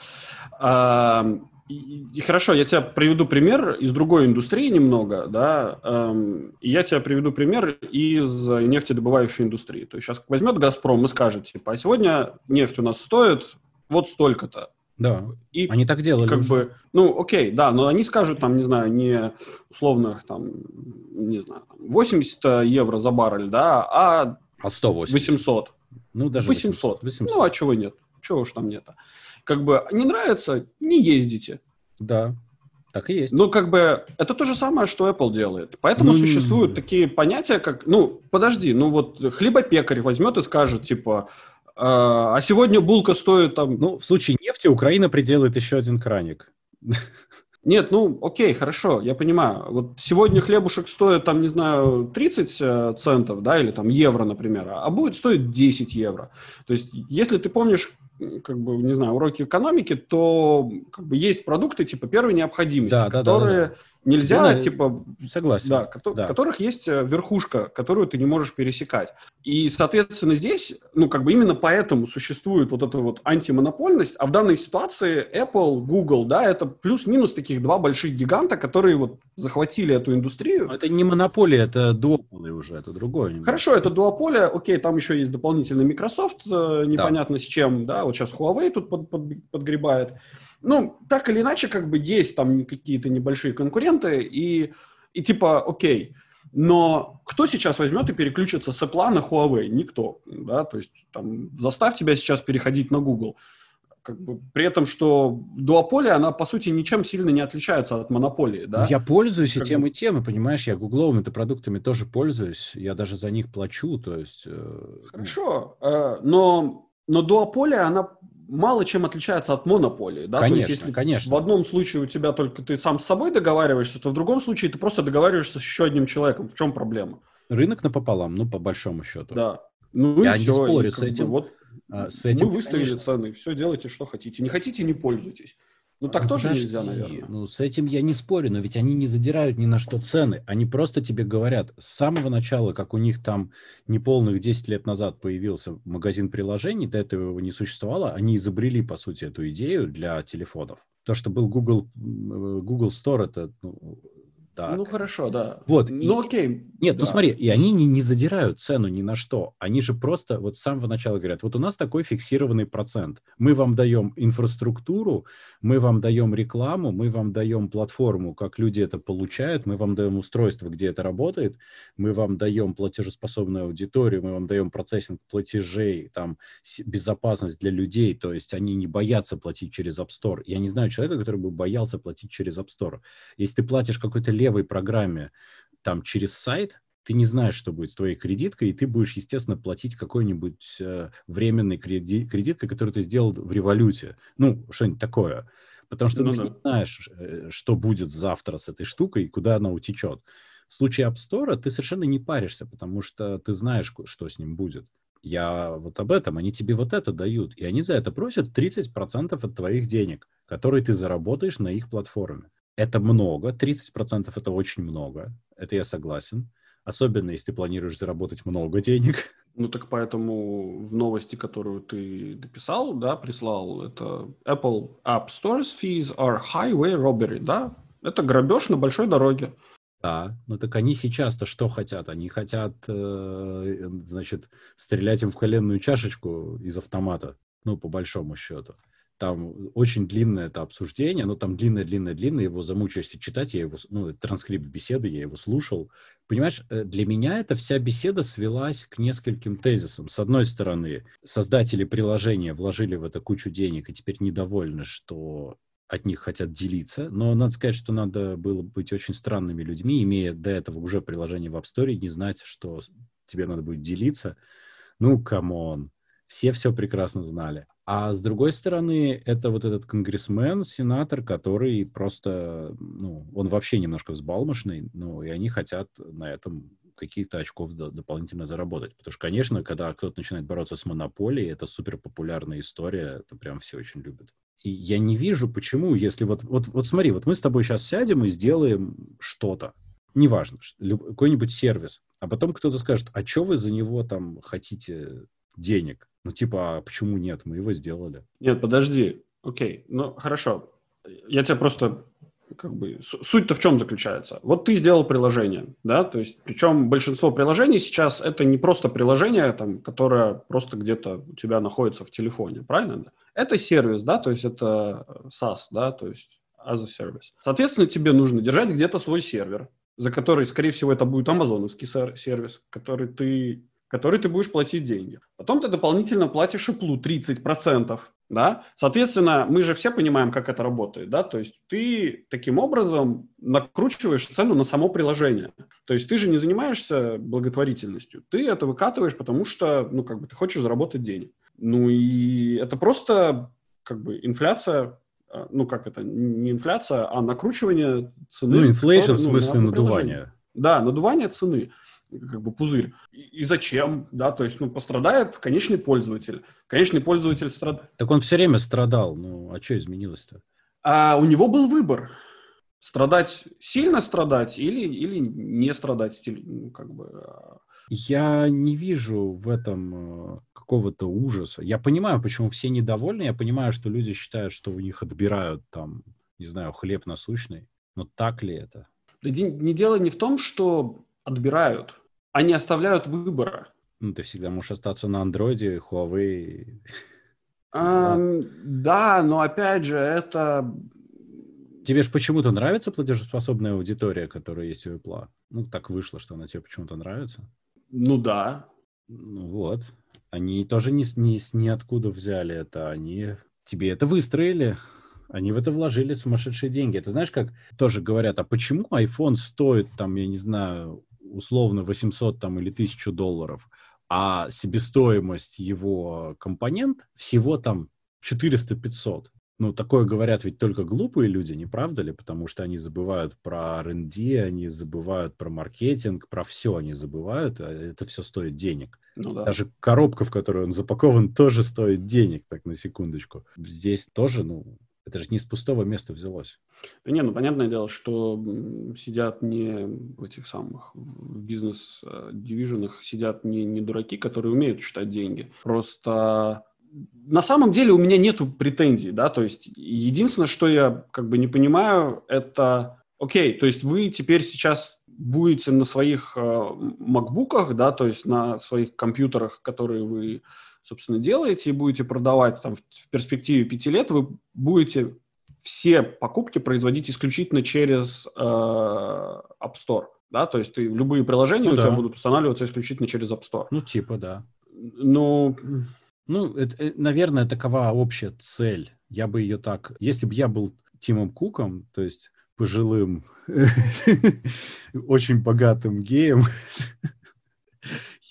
А, и, и хорошо, я тебе приведу пример из другой индустрии немного, да, эм, я тебе приведу пример из нефтедобывающей индустрии. То есть сейчас возьмет «Газпром» и скажет, типа, а сегодня нефть у нас стоит вот столько-то. Да, и они так делали как уже. бы, ну, окей, да, но они скажут, там, не знаю, не условно, там, не знаю, 80 евро за баррель, да, а а 180? 800. Ну, даже 800. 800. Ну, а чего нет? Чего уж там нет? Как бы не нравится, не ездите. Да, так и есть. Ну, как бы, это то же самое, что Apple делает. Поэтому ну, существуют такие понятия, как, ну, подожди, ну вот хлебопекарь возьмет и скажет, типа, э, а сегодня булка стоит там... Ну, в случае нефти Украина приделает еще один краник. *laughs* Нет, ну, окей, хорошо, я понимаю. Вот сегодня хлебушек стоит, там, не знаю, 30 э, центов, да, или там евро, например, а будет стоить 10 евро. То есть, если ты помнишь, как бы, не знаю, уроки экономики, то как бы есть продукты типа первой необходимости, да, которые да, да, да Нельзя, Тебе, типа... Согласен. Да, ко- да, которых есть э, верхушка, которую ты не можешь пересекать. И, соответственно, здесь, ну, как бы именно поэтому существует вот эта вот антимонопольность, а в данной ситуации Apple, Google, да, это плюс-минус таких два больших гиганта, которые вот захватили эту индустрию. Это не монополия, это дуополи уже, это другое. Немного. Хорошо, это дуополия, окей, там еще есть дополнительный Microsoft, э, непонятно да. с чем, да, вот сейчас Huawei тут под, под, подгребает. Ну, так или иначе, как бы есть там какие-то небольшие конкуренты, и, и типа, окей, но кто сейчас возьмет и переключится с Apple на Huawei? Никто, да, то есть там заставь тебя сейчас переходить на Google. Как бы, при этом, что дуополия, она, по сути, ничем сильно не отличается от монополии, да? Я пользуюсь как и тем, и тем, и, понимаешь, я гугловыми-то продуктами тоже пользуюсь, я даже за них плачу, то есть... Э... Хорошо, э, но, но дуополия, она мало чем отличается от монополии, да? Конечно, То есть, если конечно. в одном случае у тебя только ты сам с собой договариваешься, то в другом случае ты просто договариваешься с еще одним человеком. В чем проблема? Рынок напополам, ну, по большому счету. Да. Ну, Я и не все, спорю и, с этим. Бы, вот а, с этим, мы выставили конечно... цены, все делайте, что хотите. Не хотите, не пользуйтесь. Ну, так ну, тоже подожди, нельзя, наверное. Ну, с этим я не спорю, но ведь они не задирают ни на что цены. Они просто тебе говорят с самого начала, как у них там неполных 10 лет назад появился магазин приложений, до этого его не существовало, они изобрели, по сути, эту идею для телефонов. То, что был Google, э, Google Store, это ну, так. Ну хорошо, да. Вот. Ну и, окей. Нет, ну, да. ну смотри, и они не, не задирают цену ни на что. Они же просто вот с самого начала говорят, вот у нас такой фиксированный процент. Мы вам даем инфраструктуру, мы вам даем рекламу, мы вам даем платформу, как люди это получают, мы вам даем устройство, где это работает, мы вам даем платежеспособную аудиторию, мы вам даем процессинг платежей, там безопасность для людей, то есть они не боятся платить через App Store. Я не знаю человека, который бы боялся платить через App Store. Если ты платишь какой-то левой программе там через сайт, ты не знаешь, что будет с твоей кредиткой, и ты будешь, естественно, платить какой-нибудь э, временной креди- кредиткой, которую ты сделал в революте. Ну, что-нибудь такое. Потому что ну, ты да. не знаешь, э, что будет завтра с этой штукой и куда она утечет. В случае App Store ты совершенно не паришься, потому что ты знаешь, что с ним будет. Я вот об этом, они тебе вот это дают, и они за это просят 30% от твоих денег, которые ты заработаешь на их платформе. Это много, 30% это очень много, это я согласен. Особенно, если ты планируешь заработать много денег. *laughs* Ну так поэтому в новости, которую ты дописал, да, прислал, это Apple App Stores fees are highway robbery, да? Это грабеж на большой дороге. Да, ну так они сейчас-то что хотят? Они хотят, э, значит, стрелять им в коленную чашечку из автомата, ну, по большому счету. Там очень длинное это обсуждение, но там длинное-длинное-длинное, его замучаешься читать, я его, ну, транскрипт беседы, я его слушал. Понимаешь, э, для меня эта вся беседа свелась к нескольким тезисам. С одной стороны, создатели приложения вложили в это кучу денег и теперь недовольны, что от них хотят делиться, но надо сказать, что надо было быть очень странными людьми, имея до этого уже приложение в App Store, не знать, что тебе надо будет делиться. Ну, come on. Все все прекрасно знали. А с другой стороны, это вот этот конгрессмен, сенатор, который просто, ну, он вообще немножко взбалмошный, ну, и они хотят на этом каких-то очков дополнительно заработать. Потому что, конечно, когда кто-то начинает бороться с монополией, это супер популярная история, это прям все очень любят. И я не вижу, почему, если вот, вот, вот смотри, вот мы с тобой сейчас сядем и сделаем что-то, неважно, какой-нибудь сервис, а потом кто-то скажет, а что вы за него там хотите денег? Ну, типа, а почему нет? Мы его сделали. Нет, подожди. Окей, ну, хорошо. Я тебя просто как бы суть-то в чем заключается? Вот ты сделал приложение, да, то есть причем большинство приложений сейчас это не просто приложение, там, которое просто где-то у тебя находится в телефоне, правильно? Это сервис, да, то есть это SaaS, да, то есть as a service. Соответственно, тебе нужно держать где-то свой сервер, за который, скорее всего, это будет амазоновский сервис, который ты который ты будешь платить деньги. Потом ты дополнительно платишь Apple 30%, да? Соответственно, мы же все понимаем, как это работает, да? То есть ты таким образом накручиваешь цену на само приложение. То есть ты же не занимаешься благотворительностью, ты это выкатываешь, потому что, ну, как бы ты хочешь заработать денег. Ну и это просто как бы инфляция а, ну, как это, не инфляция, а накручивание цены. Ну, inflation в смысле ну, надувания. Да, надувание цены как бы пузырь. И, и зачем, да, то есть, ну, пострадает конечный пользователь. Конечный пользователь страдает. Так он все время страдал, ну, а что изменилось-то? А у него был выбор. Страдать, сильно страдать или, или не страдать, ну, как бы... А. Я не вижу в этом э, какого-то ужаса. Я понимаю, почему все недовольны. Я понимаю, что люди считают, что у них отбирают там, не знаю, хлеб насущный. Но так ли это? Не дело не в том, что отбирают. Они оставляют выбора. Ну, ты всегда можешь остаться на андроиде, Huawei. *laughs* А, да, но опять же, это... Тебе же почему-то нравится платежеспособная аудитория, которая есть у Apple? Ну, так вышло, что она тебе почему-то нравится. Ну да. Ну вот. Они тоже не, не, ниоткуда взяли это. Они тебе это выстроили. Они в это вложили сумасшедшие деньги. Это знаешь, как тоже говорят, а почему iPhone стоит там, я не знаю, условно 800 там, или 1000 долларов, а себестоимость его компонент всего там 400-500. Ну, такое говорят ведь только глупые люди, не правда ли? Потому что они забывают про R&D, они забывают про маркетинг, про все они забывают, а это все стоит денег. Ну, да. Даже коробка, в которой он запакован, тоже стоит денег, так на секундочку. Здесь тоже, ну, это же не с пустого места взялось. Да не, ну понятное дело, что сидят не в этих самых в бизнес-дивизионах, сидят не, не дураки, которые умеют считать деньги. Просто на самом деле у меня нету претензий, да, то есть единственное, что я как бы не понимаю, это, окей, то есть вы теперь сейчас будете на своих э, макбуках, да, то есть на своих компьютерах, которые вы собственно, делаете и будете продавать там в, перспективе пяти лет, вы будете все покупки производить исключительно через э, App Store. Да, то есть ты, любые приложения ну, у да. тебя будут устанавливаться исключительно через App Store. Ну, типа, да. Ну, ну, это, э, наверное, такова общая цель. Я бы ее так... Если бы я был Тимом Куком, то есть пожилым, *laughs* очень богатым геем,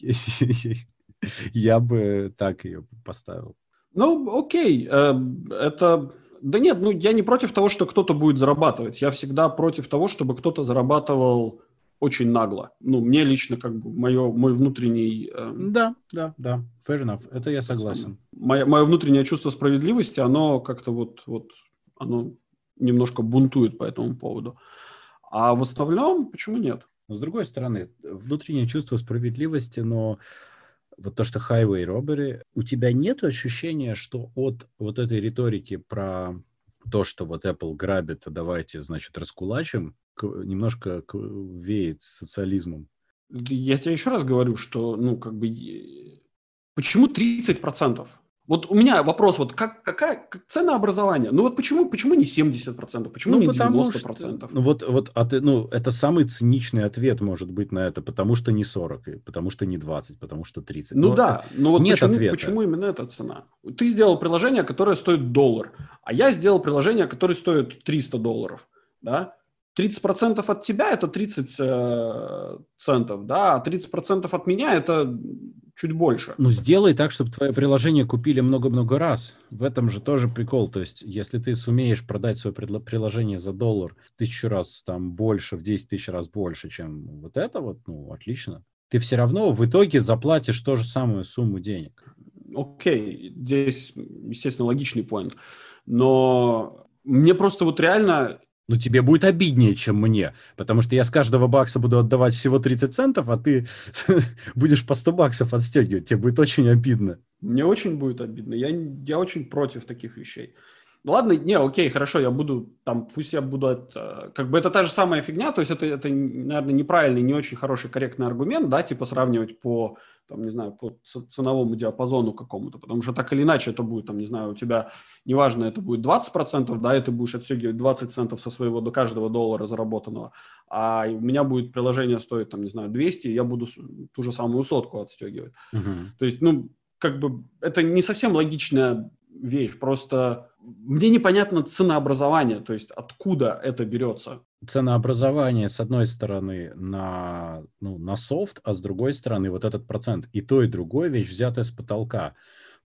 *laughs* *laughs* я бы так ее поставил. Ну, окей, э, это... Да нет, ну я не против того, что кто-то будет зарабатывать. Я всегда против того, чтобы кто-то зарабатывал очень нагло. Ну, мне лично как бы мое, мой внутренний... Э, да, да, да, fair enough, это я согласен. Мое, мое внутреннее чувство справедливости, оно как-то вот, вот, оно немножко бунтует по этому поводу. А в остальном, почему нет? с другой стороны, внутреннее чувство справедливости, но вот то, что highway robbery, у тебя нет ощущения, что от вот этой риторики про то, что вот Apple грабит, а давайте, значит, раскулачим, немножко веет социализмом? Я тебе еще раз говорю, что, ну, как бы, почему 30%? Вот у меня вопрос, вот как, какая как ценообразование? Ну вот почему, почему не 70%, почему ну, не 90%? Что, ну вот, вот а ты, ну, это самый циничный ответ может быть на это, потому что не 40, потому что не 20, потому что 30. Ну но да, но вот нет почему, ответа. почему именно эта цена? Ты сделал приложение, которое стоит доллар, а я сделал приложение, которое стоит 300 долларов, да? 30% от тебя – это 30 э, центов, да, а 30% от меня – это чуть больше. Ну, сделай так, чтобы твое приложение купили много-много раз. В этом же тоже прикол. То есть, если ты сумеешь продать свое приложение за доллар в тысячу раз там больше, в 10 тысяч раз больше, чем вот это вот, ну, отлично. Ты все равно в итоге заплатишь ту же самую сумму денег. Окей, okay. здесь, естественно, логичный поинт. Но мне просто вот реально ну, тебе будет обиднее, чем мне, потому что я с каждого бакса буду отдавать всего 30 центов, а ты *laughs* будешь по 100 баксов отстегивать. Тебе будет очень обидно. Мне очень будет обидно. Я, я очень против таких вещей. Ладно, не, окей, хорошо, я буду там, пусть я буду, это, как бы это та же самая фигня, то есть это, это, наверное, неправильный, не очень хороший, корректный аргумент, да, типа сравнивать по, там, не знаю, по ценовому диапазону какому-то, потому что так или иначе это будет, там, не знаю, у тебя, неважно, это будет 20%, да, и ты будешь отстегивать 20 центов со своего до каждого доллара заработанного, а у меня будет приложение стоить, там, не знаю, 200, и я буду ту же самую сотку отстегивать. Uh-huh. То есть, ну, как бы это не совсем логичная вещь, просто мне непонятно ценообразование, то есть откуда это берется. Ценообразование, с одной стороны, на, ну, на софт, а с другой стороны, вот этот процент. И то, и другое вещь взятая с потолка.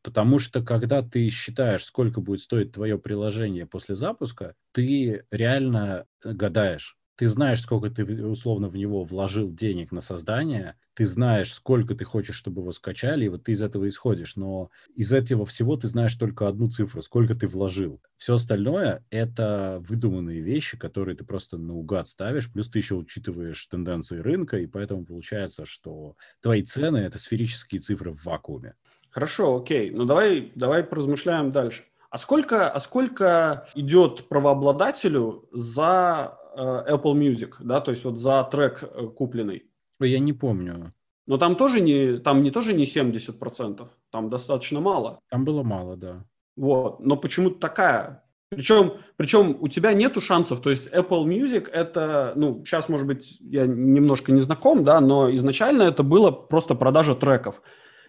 Потому что когда ты считаешь, сколько будет стоить твое приложение после запуска, ты реально гадаешь ты знаешь, сколько ты условно в него вложил денег на создание, ты знаешь, сколько ты хочешь, чтобы его скачали, и вот ты из этого исходишь. Но из этого всего ты знаешь только одну цифру, сколько ты вложил. Все остальное — это выдуманные вещи, которые ты просто наугад ставишь, плюс ты еще учитываешь тенденции рынка, и поэтому получается, что твои цены — это сферические цифры в вакууме. Хорошо, окей. Ну давай, давай поразмышляем дальше. А сколько, а сколько идет правообладателю за Apple Music, да, то есть вот за трек э, купленный. Я не помню. Но там тоже не, там не тоже не 70%, там достаточно мало. Там было мало, да. Вот, но почему-то такая. Причем, причем у тебя нету шансов, то есть Apple Music это, ну, сейчас, может быть, я немножко не знаком, да, но изначально это было просто продажа треков.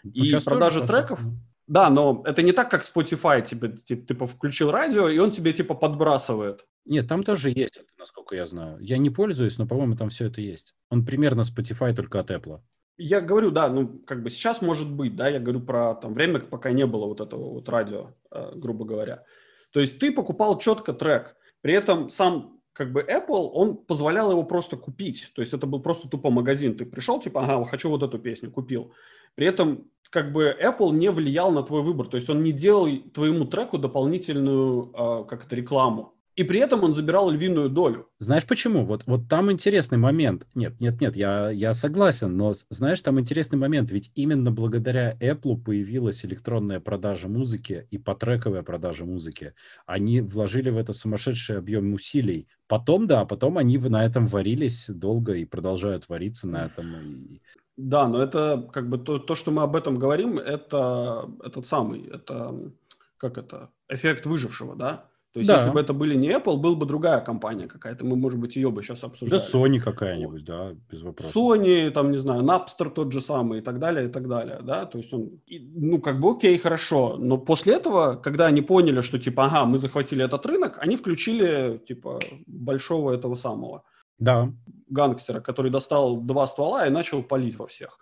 Ну, и продажа треков, да, но это не так, как Spotify, тебе, типа, типа, включил радио, и он тебе, типа, подбрасывает. Нет, там тоже есть насколько я знаю. Я не пользуюсь, но, по-моему, там все это есть. Он примерно Spotify только от Apple. Я говорю, да, ну, как бы сейчас может быть, да, я говорю про там время, пока не было вот этого вот радио, э, грубо говоря. То есть ты покупал четко трек, при этом сам как бы Apple, он позволял его просто купить. То есть это был просто тупо магазин. Ты пришел, типа, ага, хочу вот эту песню, купил. При этом как бы Apple не влиял на твой выбор. То есть он не делал твоему треку дополнительную, э, как это, рекламу. И при этом он забирал львиную долю. Знаешь почему? Вот, вот там интересный момент. Нет, нет, нет, я, я согласен, но знаешь, там интересный момент. Ведь именно благодаря Apple появилась электронная продажа музыки и потрековая продажа музыки. Они вложили в это сумасшедший объем усилий. Потом, да, потом они на этом варились долго и продолжают вариться на этом. Да, но это как бы то, то, что мы об этом говорим, это этот самый, это как это, эффект выжившего, да? То есть, да. если бы это были не Apple, был бы другая компания какая-то. Мы, может быть, ее бы сейчас обсуждали. Да, Sony какая-нибудь, да, без вопросов. Sony, там, не знаю, Napster тот же самый и так далее, и так далее, да. То есть он, ну, как бы окей, хорошо. Но после этого, когда они поняли, что, типа, ага, мы захватили этот рынок, они включили, типа, большого этого самого. Да. Гангстера, который достал два ствола и начал палить во всех.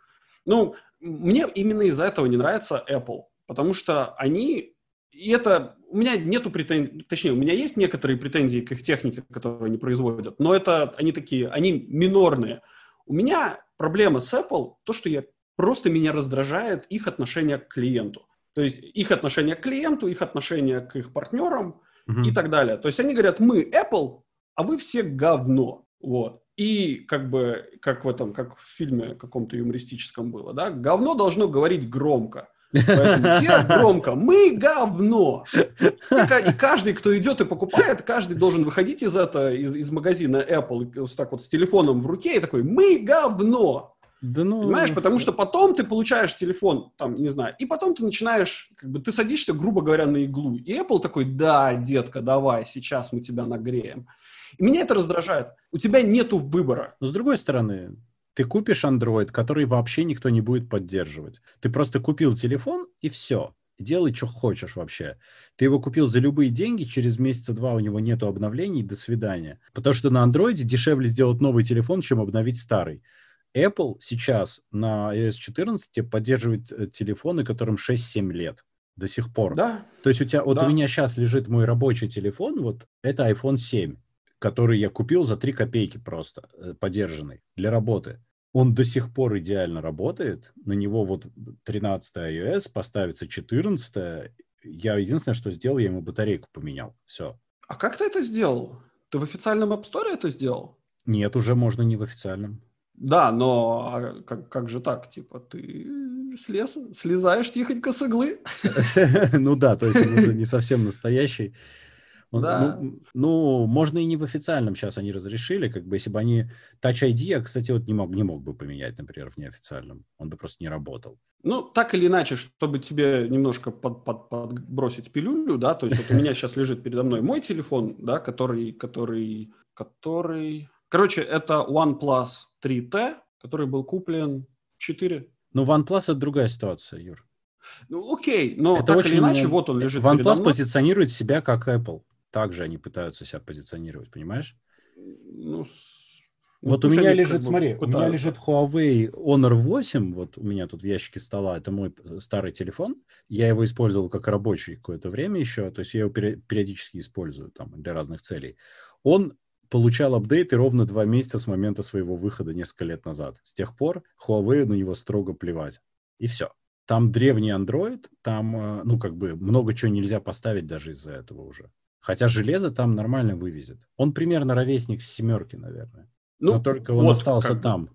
Ну, мне именно из-за этого не нравится Apple. Потому что они и это у меня нету претензий, точнее, у меня есть некоторые претензии к их технике, которую они производят, но это они такие, они минорные. У меня проблема с Apple, то, что я просто меня раздражает их отношение к клиенту. То есть их отношение к клиенту, их отношение к их партнерам uh-huh. и так далее. То есть они говорят, мы Apple, а вы все говно. Вот. И как бы, как в этом, как в фильме каком-то юмористическом было, да, говно должно говорить громко. Поэтому *laughs* все громко «Мы говно!» И, каждый, кто идет и покупает, каждый должен выходить из этого, из, из магазина Apple вот так вот с телефоном в руке и такой «Мы говно!» Да ну... Понимаешь, потому что потом ты получаешь телефон, там, не знаю, и потом ты начинаешь, как бы, ты садишься, грубо говоря, на иглу. И Apple такой, да, детка, давай, сейчас мы тебя нагреем. И меня это раздражает. У тебя нету выбора. Но с другой стороны, ты купишь Android, который вообще никто не будет поддерживать. Ты просто купил телефон, и все. Делай, что хочешь вообще. Ты его купил за любые деньги, через месяца два у него нету обновлений, до свидания. Потому что на Android дешевле сделать новый телефон, чем обновить старый. Apple сейчас на iOS 14 поддерживает э, телефоны, которым 6-7 лет до сих пор. Да. То есть у тебя, вот да. у меня сейчас лежит мой рабочий телефон, вот это iPhone 7, который я купил за 3 копейки просто, э, подержанный, для работы. Он до сих пор идеально работает. На него вот 13 iOS, поставится 14 Я единственное, что сделал, я ему батарейку поменял. Все. А как ты это сделал? Ты в официальном App Store это сделал? Нет, уже можно не в официальном. Да, но а как, как же так? Типа ты слез, слезаешь тихонько с иглы? *laughs* Ну да, то есть он уже не совсем настоящий. Он, да. ну, ну, можно и не в официальном сейчас они разрешили, как бы, если бы они... Touch ID я, кстати, вот не мог, не мог бы поменять, например, в неофициальном. Он бы просто не работал. Ну, так или иначе, чтобы тебе немножко под, под, подбросить пилюлю, да, то есть вот у меня сейчас лежит передо мной мой телефон, да, который, который, который... Короче, это OnePlus 3T, который был куплен 4. Ну, OnePlus это другая ситуация, Юр. Ну, окей, но это так очень... или иначе, вот он лежит OnePlus позиционирует себя как Apple также они пытаются себя позиционировать, понимаешь? Ну, ну вот у меня лежит, смотри, пытаются. у меня лежит Huawei Honor 8, вот у меня тут в ящике стола, это мой старый телефон, я его использовал как рабочий какое-то время еще, то есть я его периодически использую там для разных целей. Он получал апдейты ровно два месяца с момента своего выхода несколько лет назад. С тех пор Huawei на него строго плевать. И все. Там древний Android, там, э, ну, как бы, много чего нельзя поставить даже из-за этого уже. Хотя железо там нормально вывезет. Он примерно ровесник с семерки, наверное. Ну, Но только он вот, остался как... там.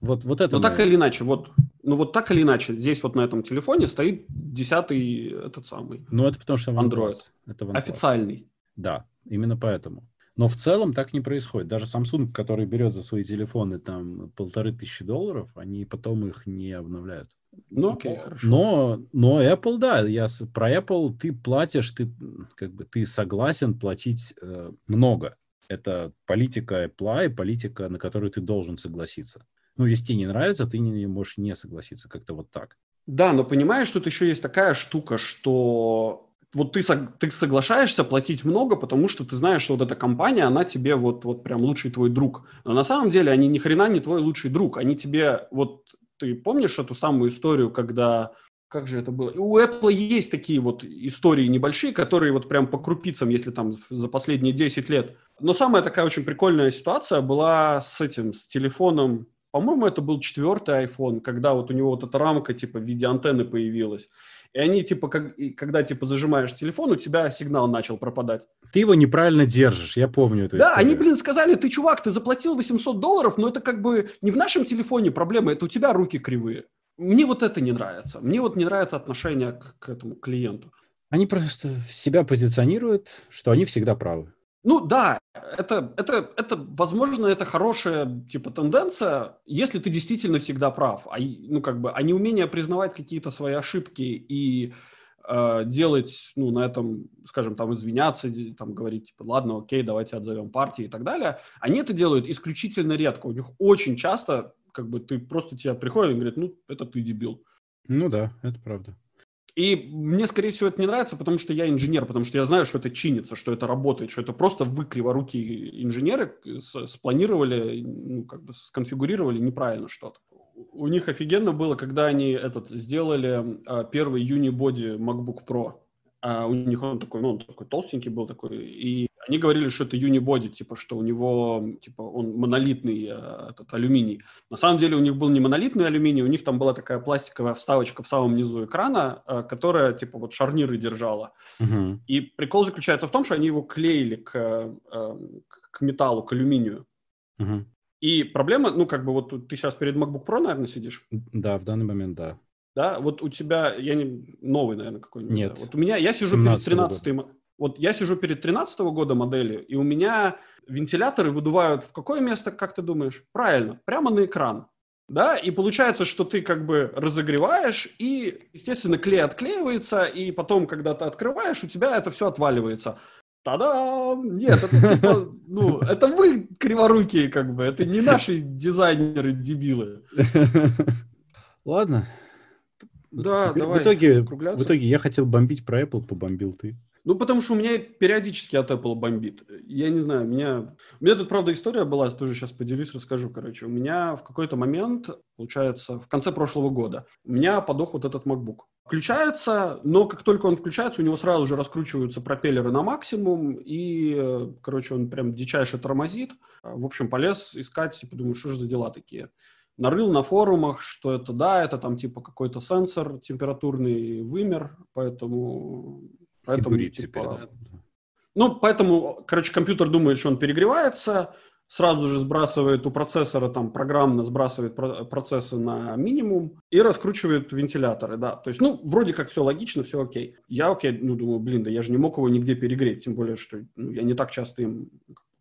Вот, вот это. Ну, так или иначе, вот, ну, вот так или иначе, здесь вот на этом телефоне стоит десятый этот самый. Ну, это потому что Android. Это OnePlus. Официальный. Да, именно поэтому. Но в целом так не происходит. Даже Samsung, который берет за свои телефоны там полторы тысячи долларов, они потом их не обновляют. Ну, окей, хорошо. Но, но Apple, да, я про Apple ты платишь, ты как бы ты согласен платить э, много. Это политика Apple и политика, на которую ты должен согласиться. Ну, если тебе не нравится, ты не можешь не согласиться, как-то вот так. Да, но понимаешь, тут еще есть такая штука, что вот ты, ты соглашаешься платить много, потому что ты знаешь, что вот эта компания, она тебе вот, вот прям лучший твой друг. Но на самом деле они ни хрена не твой лучший друг. Они тебе вот ты помнишь эту самую историю, когда как же это было? У Apple есть такие вот истории небольшие, которые вот прям по крупицам, если там за последние 10 лет. Но самая такая очень прикольная ситуация была с этим, с телефоном, по-моему, это был четвертый iPhone, когда вот у него вот эта рамка типа в виде антенны появилась. И они типа, как, когда типа зажимаешь телефон, у тебя сигнал начал пропадать. Ты его неправильно держишь, я помню это. Да, историю. они, блин, сказали, ты, чувак, ты заплатил 800 долларов, но это как бы не в нашем телефоне проблема, это у тебя руки кривые. Мне вот это не нравится. Мне вот не нравится отношение к, к этому клиенту. Они просто себя позиционируют, что они всегда правы. Ну да, это, это, это, возможно, это хорошая типа тенденция, если ты действительно всегда прав. А, ну, как бы, а не умение признавать какие-то свои ошибки и э, делать, ну, на этом, скажем, там, извиняться, там, говорить, типа, ладно, окей, давайте отзовем партии и так далее, они это делают исключительно редко. У них очень часто, как бы, ты просто тебя приходит и говорит, ну, это ты дебил. Ну да, это правда. И мне, скорее всего, это не нравится, потому что я инженер, потому что я знаю, что это чинится, что это работает, что это просто вы, криворукие инженеры, спланировали, ну, как бы сконфигурировали неправильно что-то. У них офигенно было, когда они этот, сделали а, первый Unibody MacBook Pro. А у них он такой, ну, он такой толстенький был такой, и они говорили, что это unibody, типа, что у него, типа, он монолитный э, этот алюминий. На самом деле у них был не монолитный алюминий, у них там была такая пластиковая вставочка в самом низу экрана, э, которая, типа, вот шарниры держала. Uh-huh. И прикол заключается в том, что они его клеили к, э, к металлу, к алюминию. Uh-huh. И проблема, ну, как бы вот ты сейчас перед MacBook Pro, наверное, сидишь? Да, в данный момент, да. Да, вот у тебя, я не, новый, наверное, какой-нибудь. Нет. Да. Вот у меня, я сижу перед 13 года. Вот я сижу перед 13 года модели, и у меня вентиляторы выдувают в какое место, как ты думаешь? Правильно, прямо на экран. да, и получается, что ты как бы разогреваешь, и, естественно, клей отклеивается, и потом, когда ты открываешь, у тебя это все отваливается. Та-дам! Нет, это типа, *laughs* ну, это вы криворукие, как бы, это не наши дизайнеры-дебилы. Ладно. Да, в, давай. В итоге, в итоге я хотел бомбить про Apple, побомбил ты. Ну, потому что у меня периодически от Apple бомбит. Я не знаю, меня... У меня тут, правда, история была, тоже сейчас поделюсь, расскажу, короче. У меня в какой-то момент, получается, в конце прошлого года, у меня подох вот этот MacBook. Включается, но как только он включается, у него сразу же раскручиваются пропеллеры на максимум, и, короче, он прям дичайше тормозит. В общем, полез искать, типа, думаю, что же за дела такие нарыл на форумах, что это да, это там типа какой-то сенсор температурный вымер, поэтому Поэтому, и типа, теперь, да? Ну, поэтому, короче, компьютер думает, что он перегревается, сразу же сбрасывает у процессора, там, программно сбрасывает процессы на минимум и раскручивает вентиляторы, да. То есть, ну, вроде как все логично, все окей. Я окей, ну, думаю, блин, да я же не мог его нигде перегреть, тем более, что ну, я не так часто им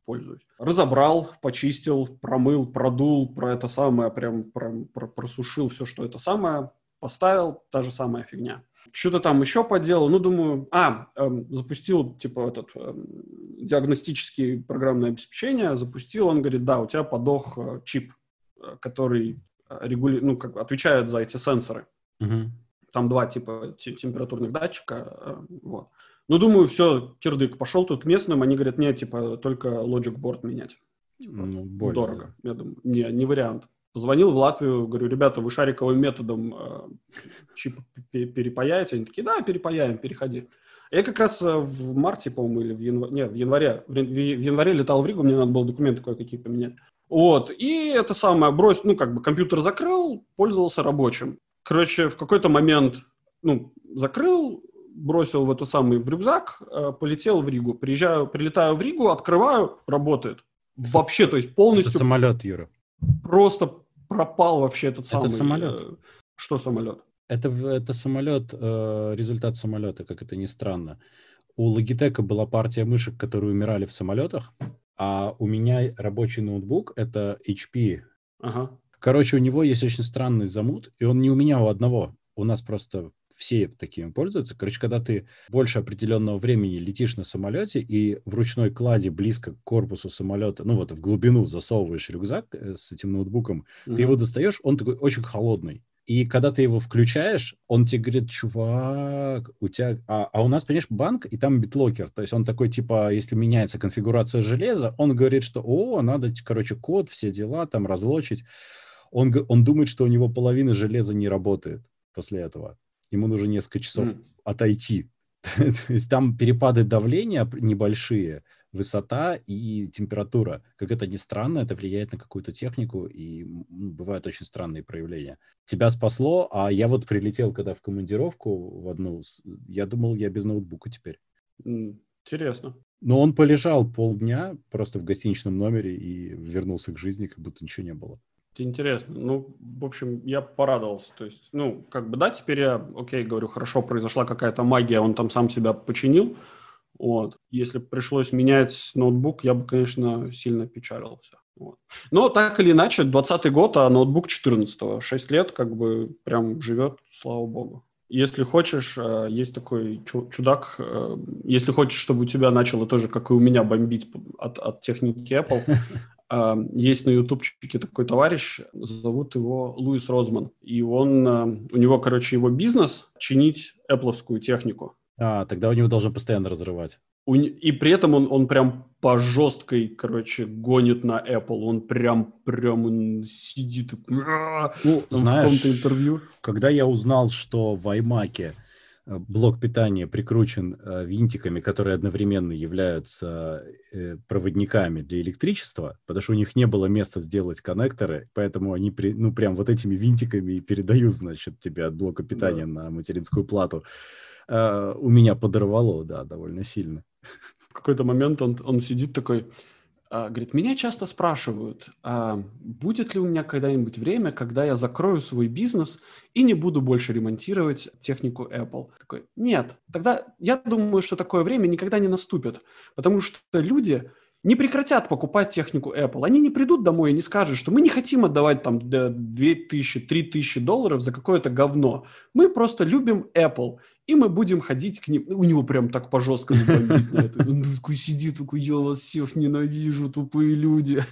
пользуюсь. Разобрал, почистил, промыл, продул, про это самое, прям, прям про, просушил все, что это самое, поставил, та же самая фигня. Что-то там еще поделал. Ну, думаю, а, эм, запустил, типа, этот эм, диагностический программное обеспечение, запустил, он говорит, да, у тебя подох э, чип, э, который э, регули... ну, как отвечает за эти сенсоры. Угу. Там два типа температурных датчика, э, вот. Ну, думаю, все, кирдык, пошел тут к местным, они говорят, нет, типа, только Logic Board менять. Типа, ну, больно, дорого. Я думаю, не, не вариант. Позвонил в Латвию, говорю, ребята, вы шариковым методом э, чип перепаяете? Они такие, да, перепаяем, переходи. Я как раз э, в марте, по-моему, или в январе, не, в январе, в январе летал в Ригу, мне надо было документы кое-какие поменять. Вот, и это самое, брось, ну, как бы компьютер закрыл, пользовался рабочим. Короче, в какой-то момент, ну, закрыл, бросил в эту самую, в рюкзак, э, полетел в Ригу. Приезжаю, прилетаю в Ригу, открываю, работает. Вообще, то есть полностью... Это самолет, Юра. Просто пропал вообще этот самый... Это самолет. Э, что самолет? Это, это самолет, э, результат самолета, как это ни странно. У Logitech была партия мышек, которые умирали в самолетах, а у меня рабочий ноутбук — это HP. Ага. Короче, у него есть очень странный замут, и он не у меня, у одного у нас просто все такими пользуются. Короче, когда ты больше определенного времени летишь на самолете и в ручной кладе близко к корпусу самолета, ну вот в глубину засовываешь рюкзак э, с этим ноутбуком, mm-hmm. ты его достаешь, он такой очень холодный. И когда ты его включаешь, он тебе говорит, чувак, у тебя... А, а у нас, понимаешь, банк, и там битлокер. То есть он такой, типа, если меняется конфигурация железа, он говорит, что, о, надо, короче, код, все дела там разлочить. Он, он думает, что у него половина железа не работает после этого. Ему нужно несколько часов mm. отойти. *laughs* То есть там перепады давления небольшие, высота и температура. Как это ни странно, это влияет на какую-то технику, и бывают очень странные проявления. Тебя спасло, а я вот прилетел, когда в командировку в одну, я думал, я без ноутбука теперь. Интересно. Но он полежал полдня просто в гостиничном номере и вернулся к жизни, как будто ничего не было. Интересно. Ну, в общем, я порадовался. То есть, ну, как бы, да, теперь я, окей, говорю, хорошо, произошла какая-то магия, он там сам себя починил. Вот. Если пришлось менять ноутбук, я бы, конечно, сильно печалился. Вот. Но так или иначе, 20 год, а ноутбук 14 6 лет как бы прям живет, слава богу. Если хочешь, э, есть такой чудак, э, если хочешь, чтобы у тебя начало тоже, как и у меня, бомбить от, от техники Apple, *laughs* Есть на ютубчике такой товарищ, зовут его Луис Розман. И он, у него, короче, его бизнес чинить Apple технику. А, тогда у него должен постоянно разрывать. И при этом он, он прям по жесткой, короче, гонит на Apple. Он прям, прям он сидит ну, знаешь, в каком-то интервью. Когда я узнал, что в iMac блок питания прикручен э, винтиками, которые одновременно являются э, проводниками для электричества, потому что у них не было места сделать коннекторы, поэтому они, при, ну, прям вот этими винтиками и передают, значит, тебе от блока питания да. на материнскую плату. У меня подорвало, да, довольно сильно. В какой-то момент он, он сидит такой, говорит, меня часто спрашивают, а будет ли у меня когда-нибудь время, когда я закрою свой бизнес и не буду больше ремонтировать технику Apple? Такой, нет, тогда я думаю, что такое время никогда не наступит, потому что люди не прекратят покупать технику Apple. Они не придут домой и не скажут, что мы не хотим отдавать там 2000, 3000 долларов за какое-то говно. Мы просто любим Apple, и мы будем ходить к ним. У него прям так по жесткому. Он такой сидит, такой, я вас всех ненавижу, тупые люди.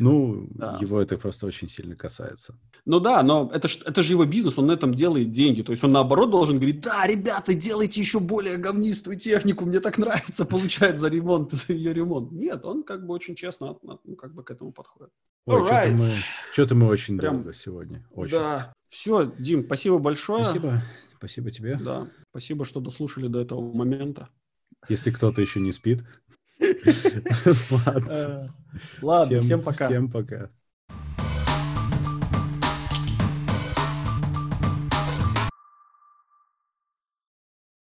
Ну, да. его это просто очень сильно касается. Ну да, но это, ж, это же его бизнес, он на этом делает деньги. То есть он наоборот должен говорить, да, ребята, делайте еще более говнистую технику, мне так нравится получать за ремонт, *laughs* за ее ремонт. Нет, он как бы очень честно ну, как бы к этому подходит. Ой, right. что-то, мы, что-то мы очень Прям, долго сегодня. Очень. Да. Все, Дим, спасибо большое. Спасибо. Спасибо тебе. Да, спасибо, что дослушали до этого момента. Если кто-то еще не спит. *laughs* Ладно, всем пока. Всем пока.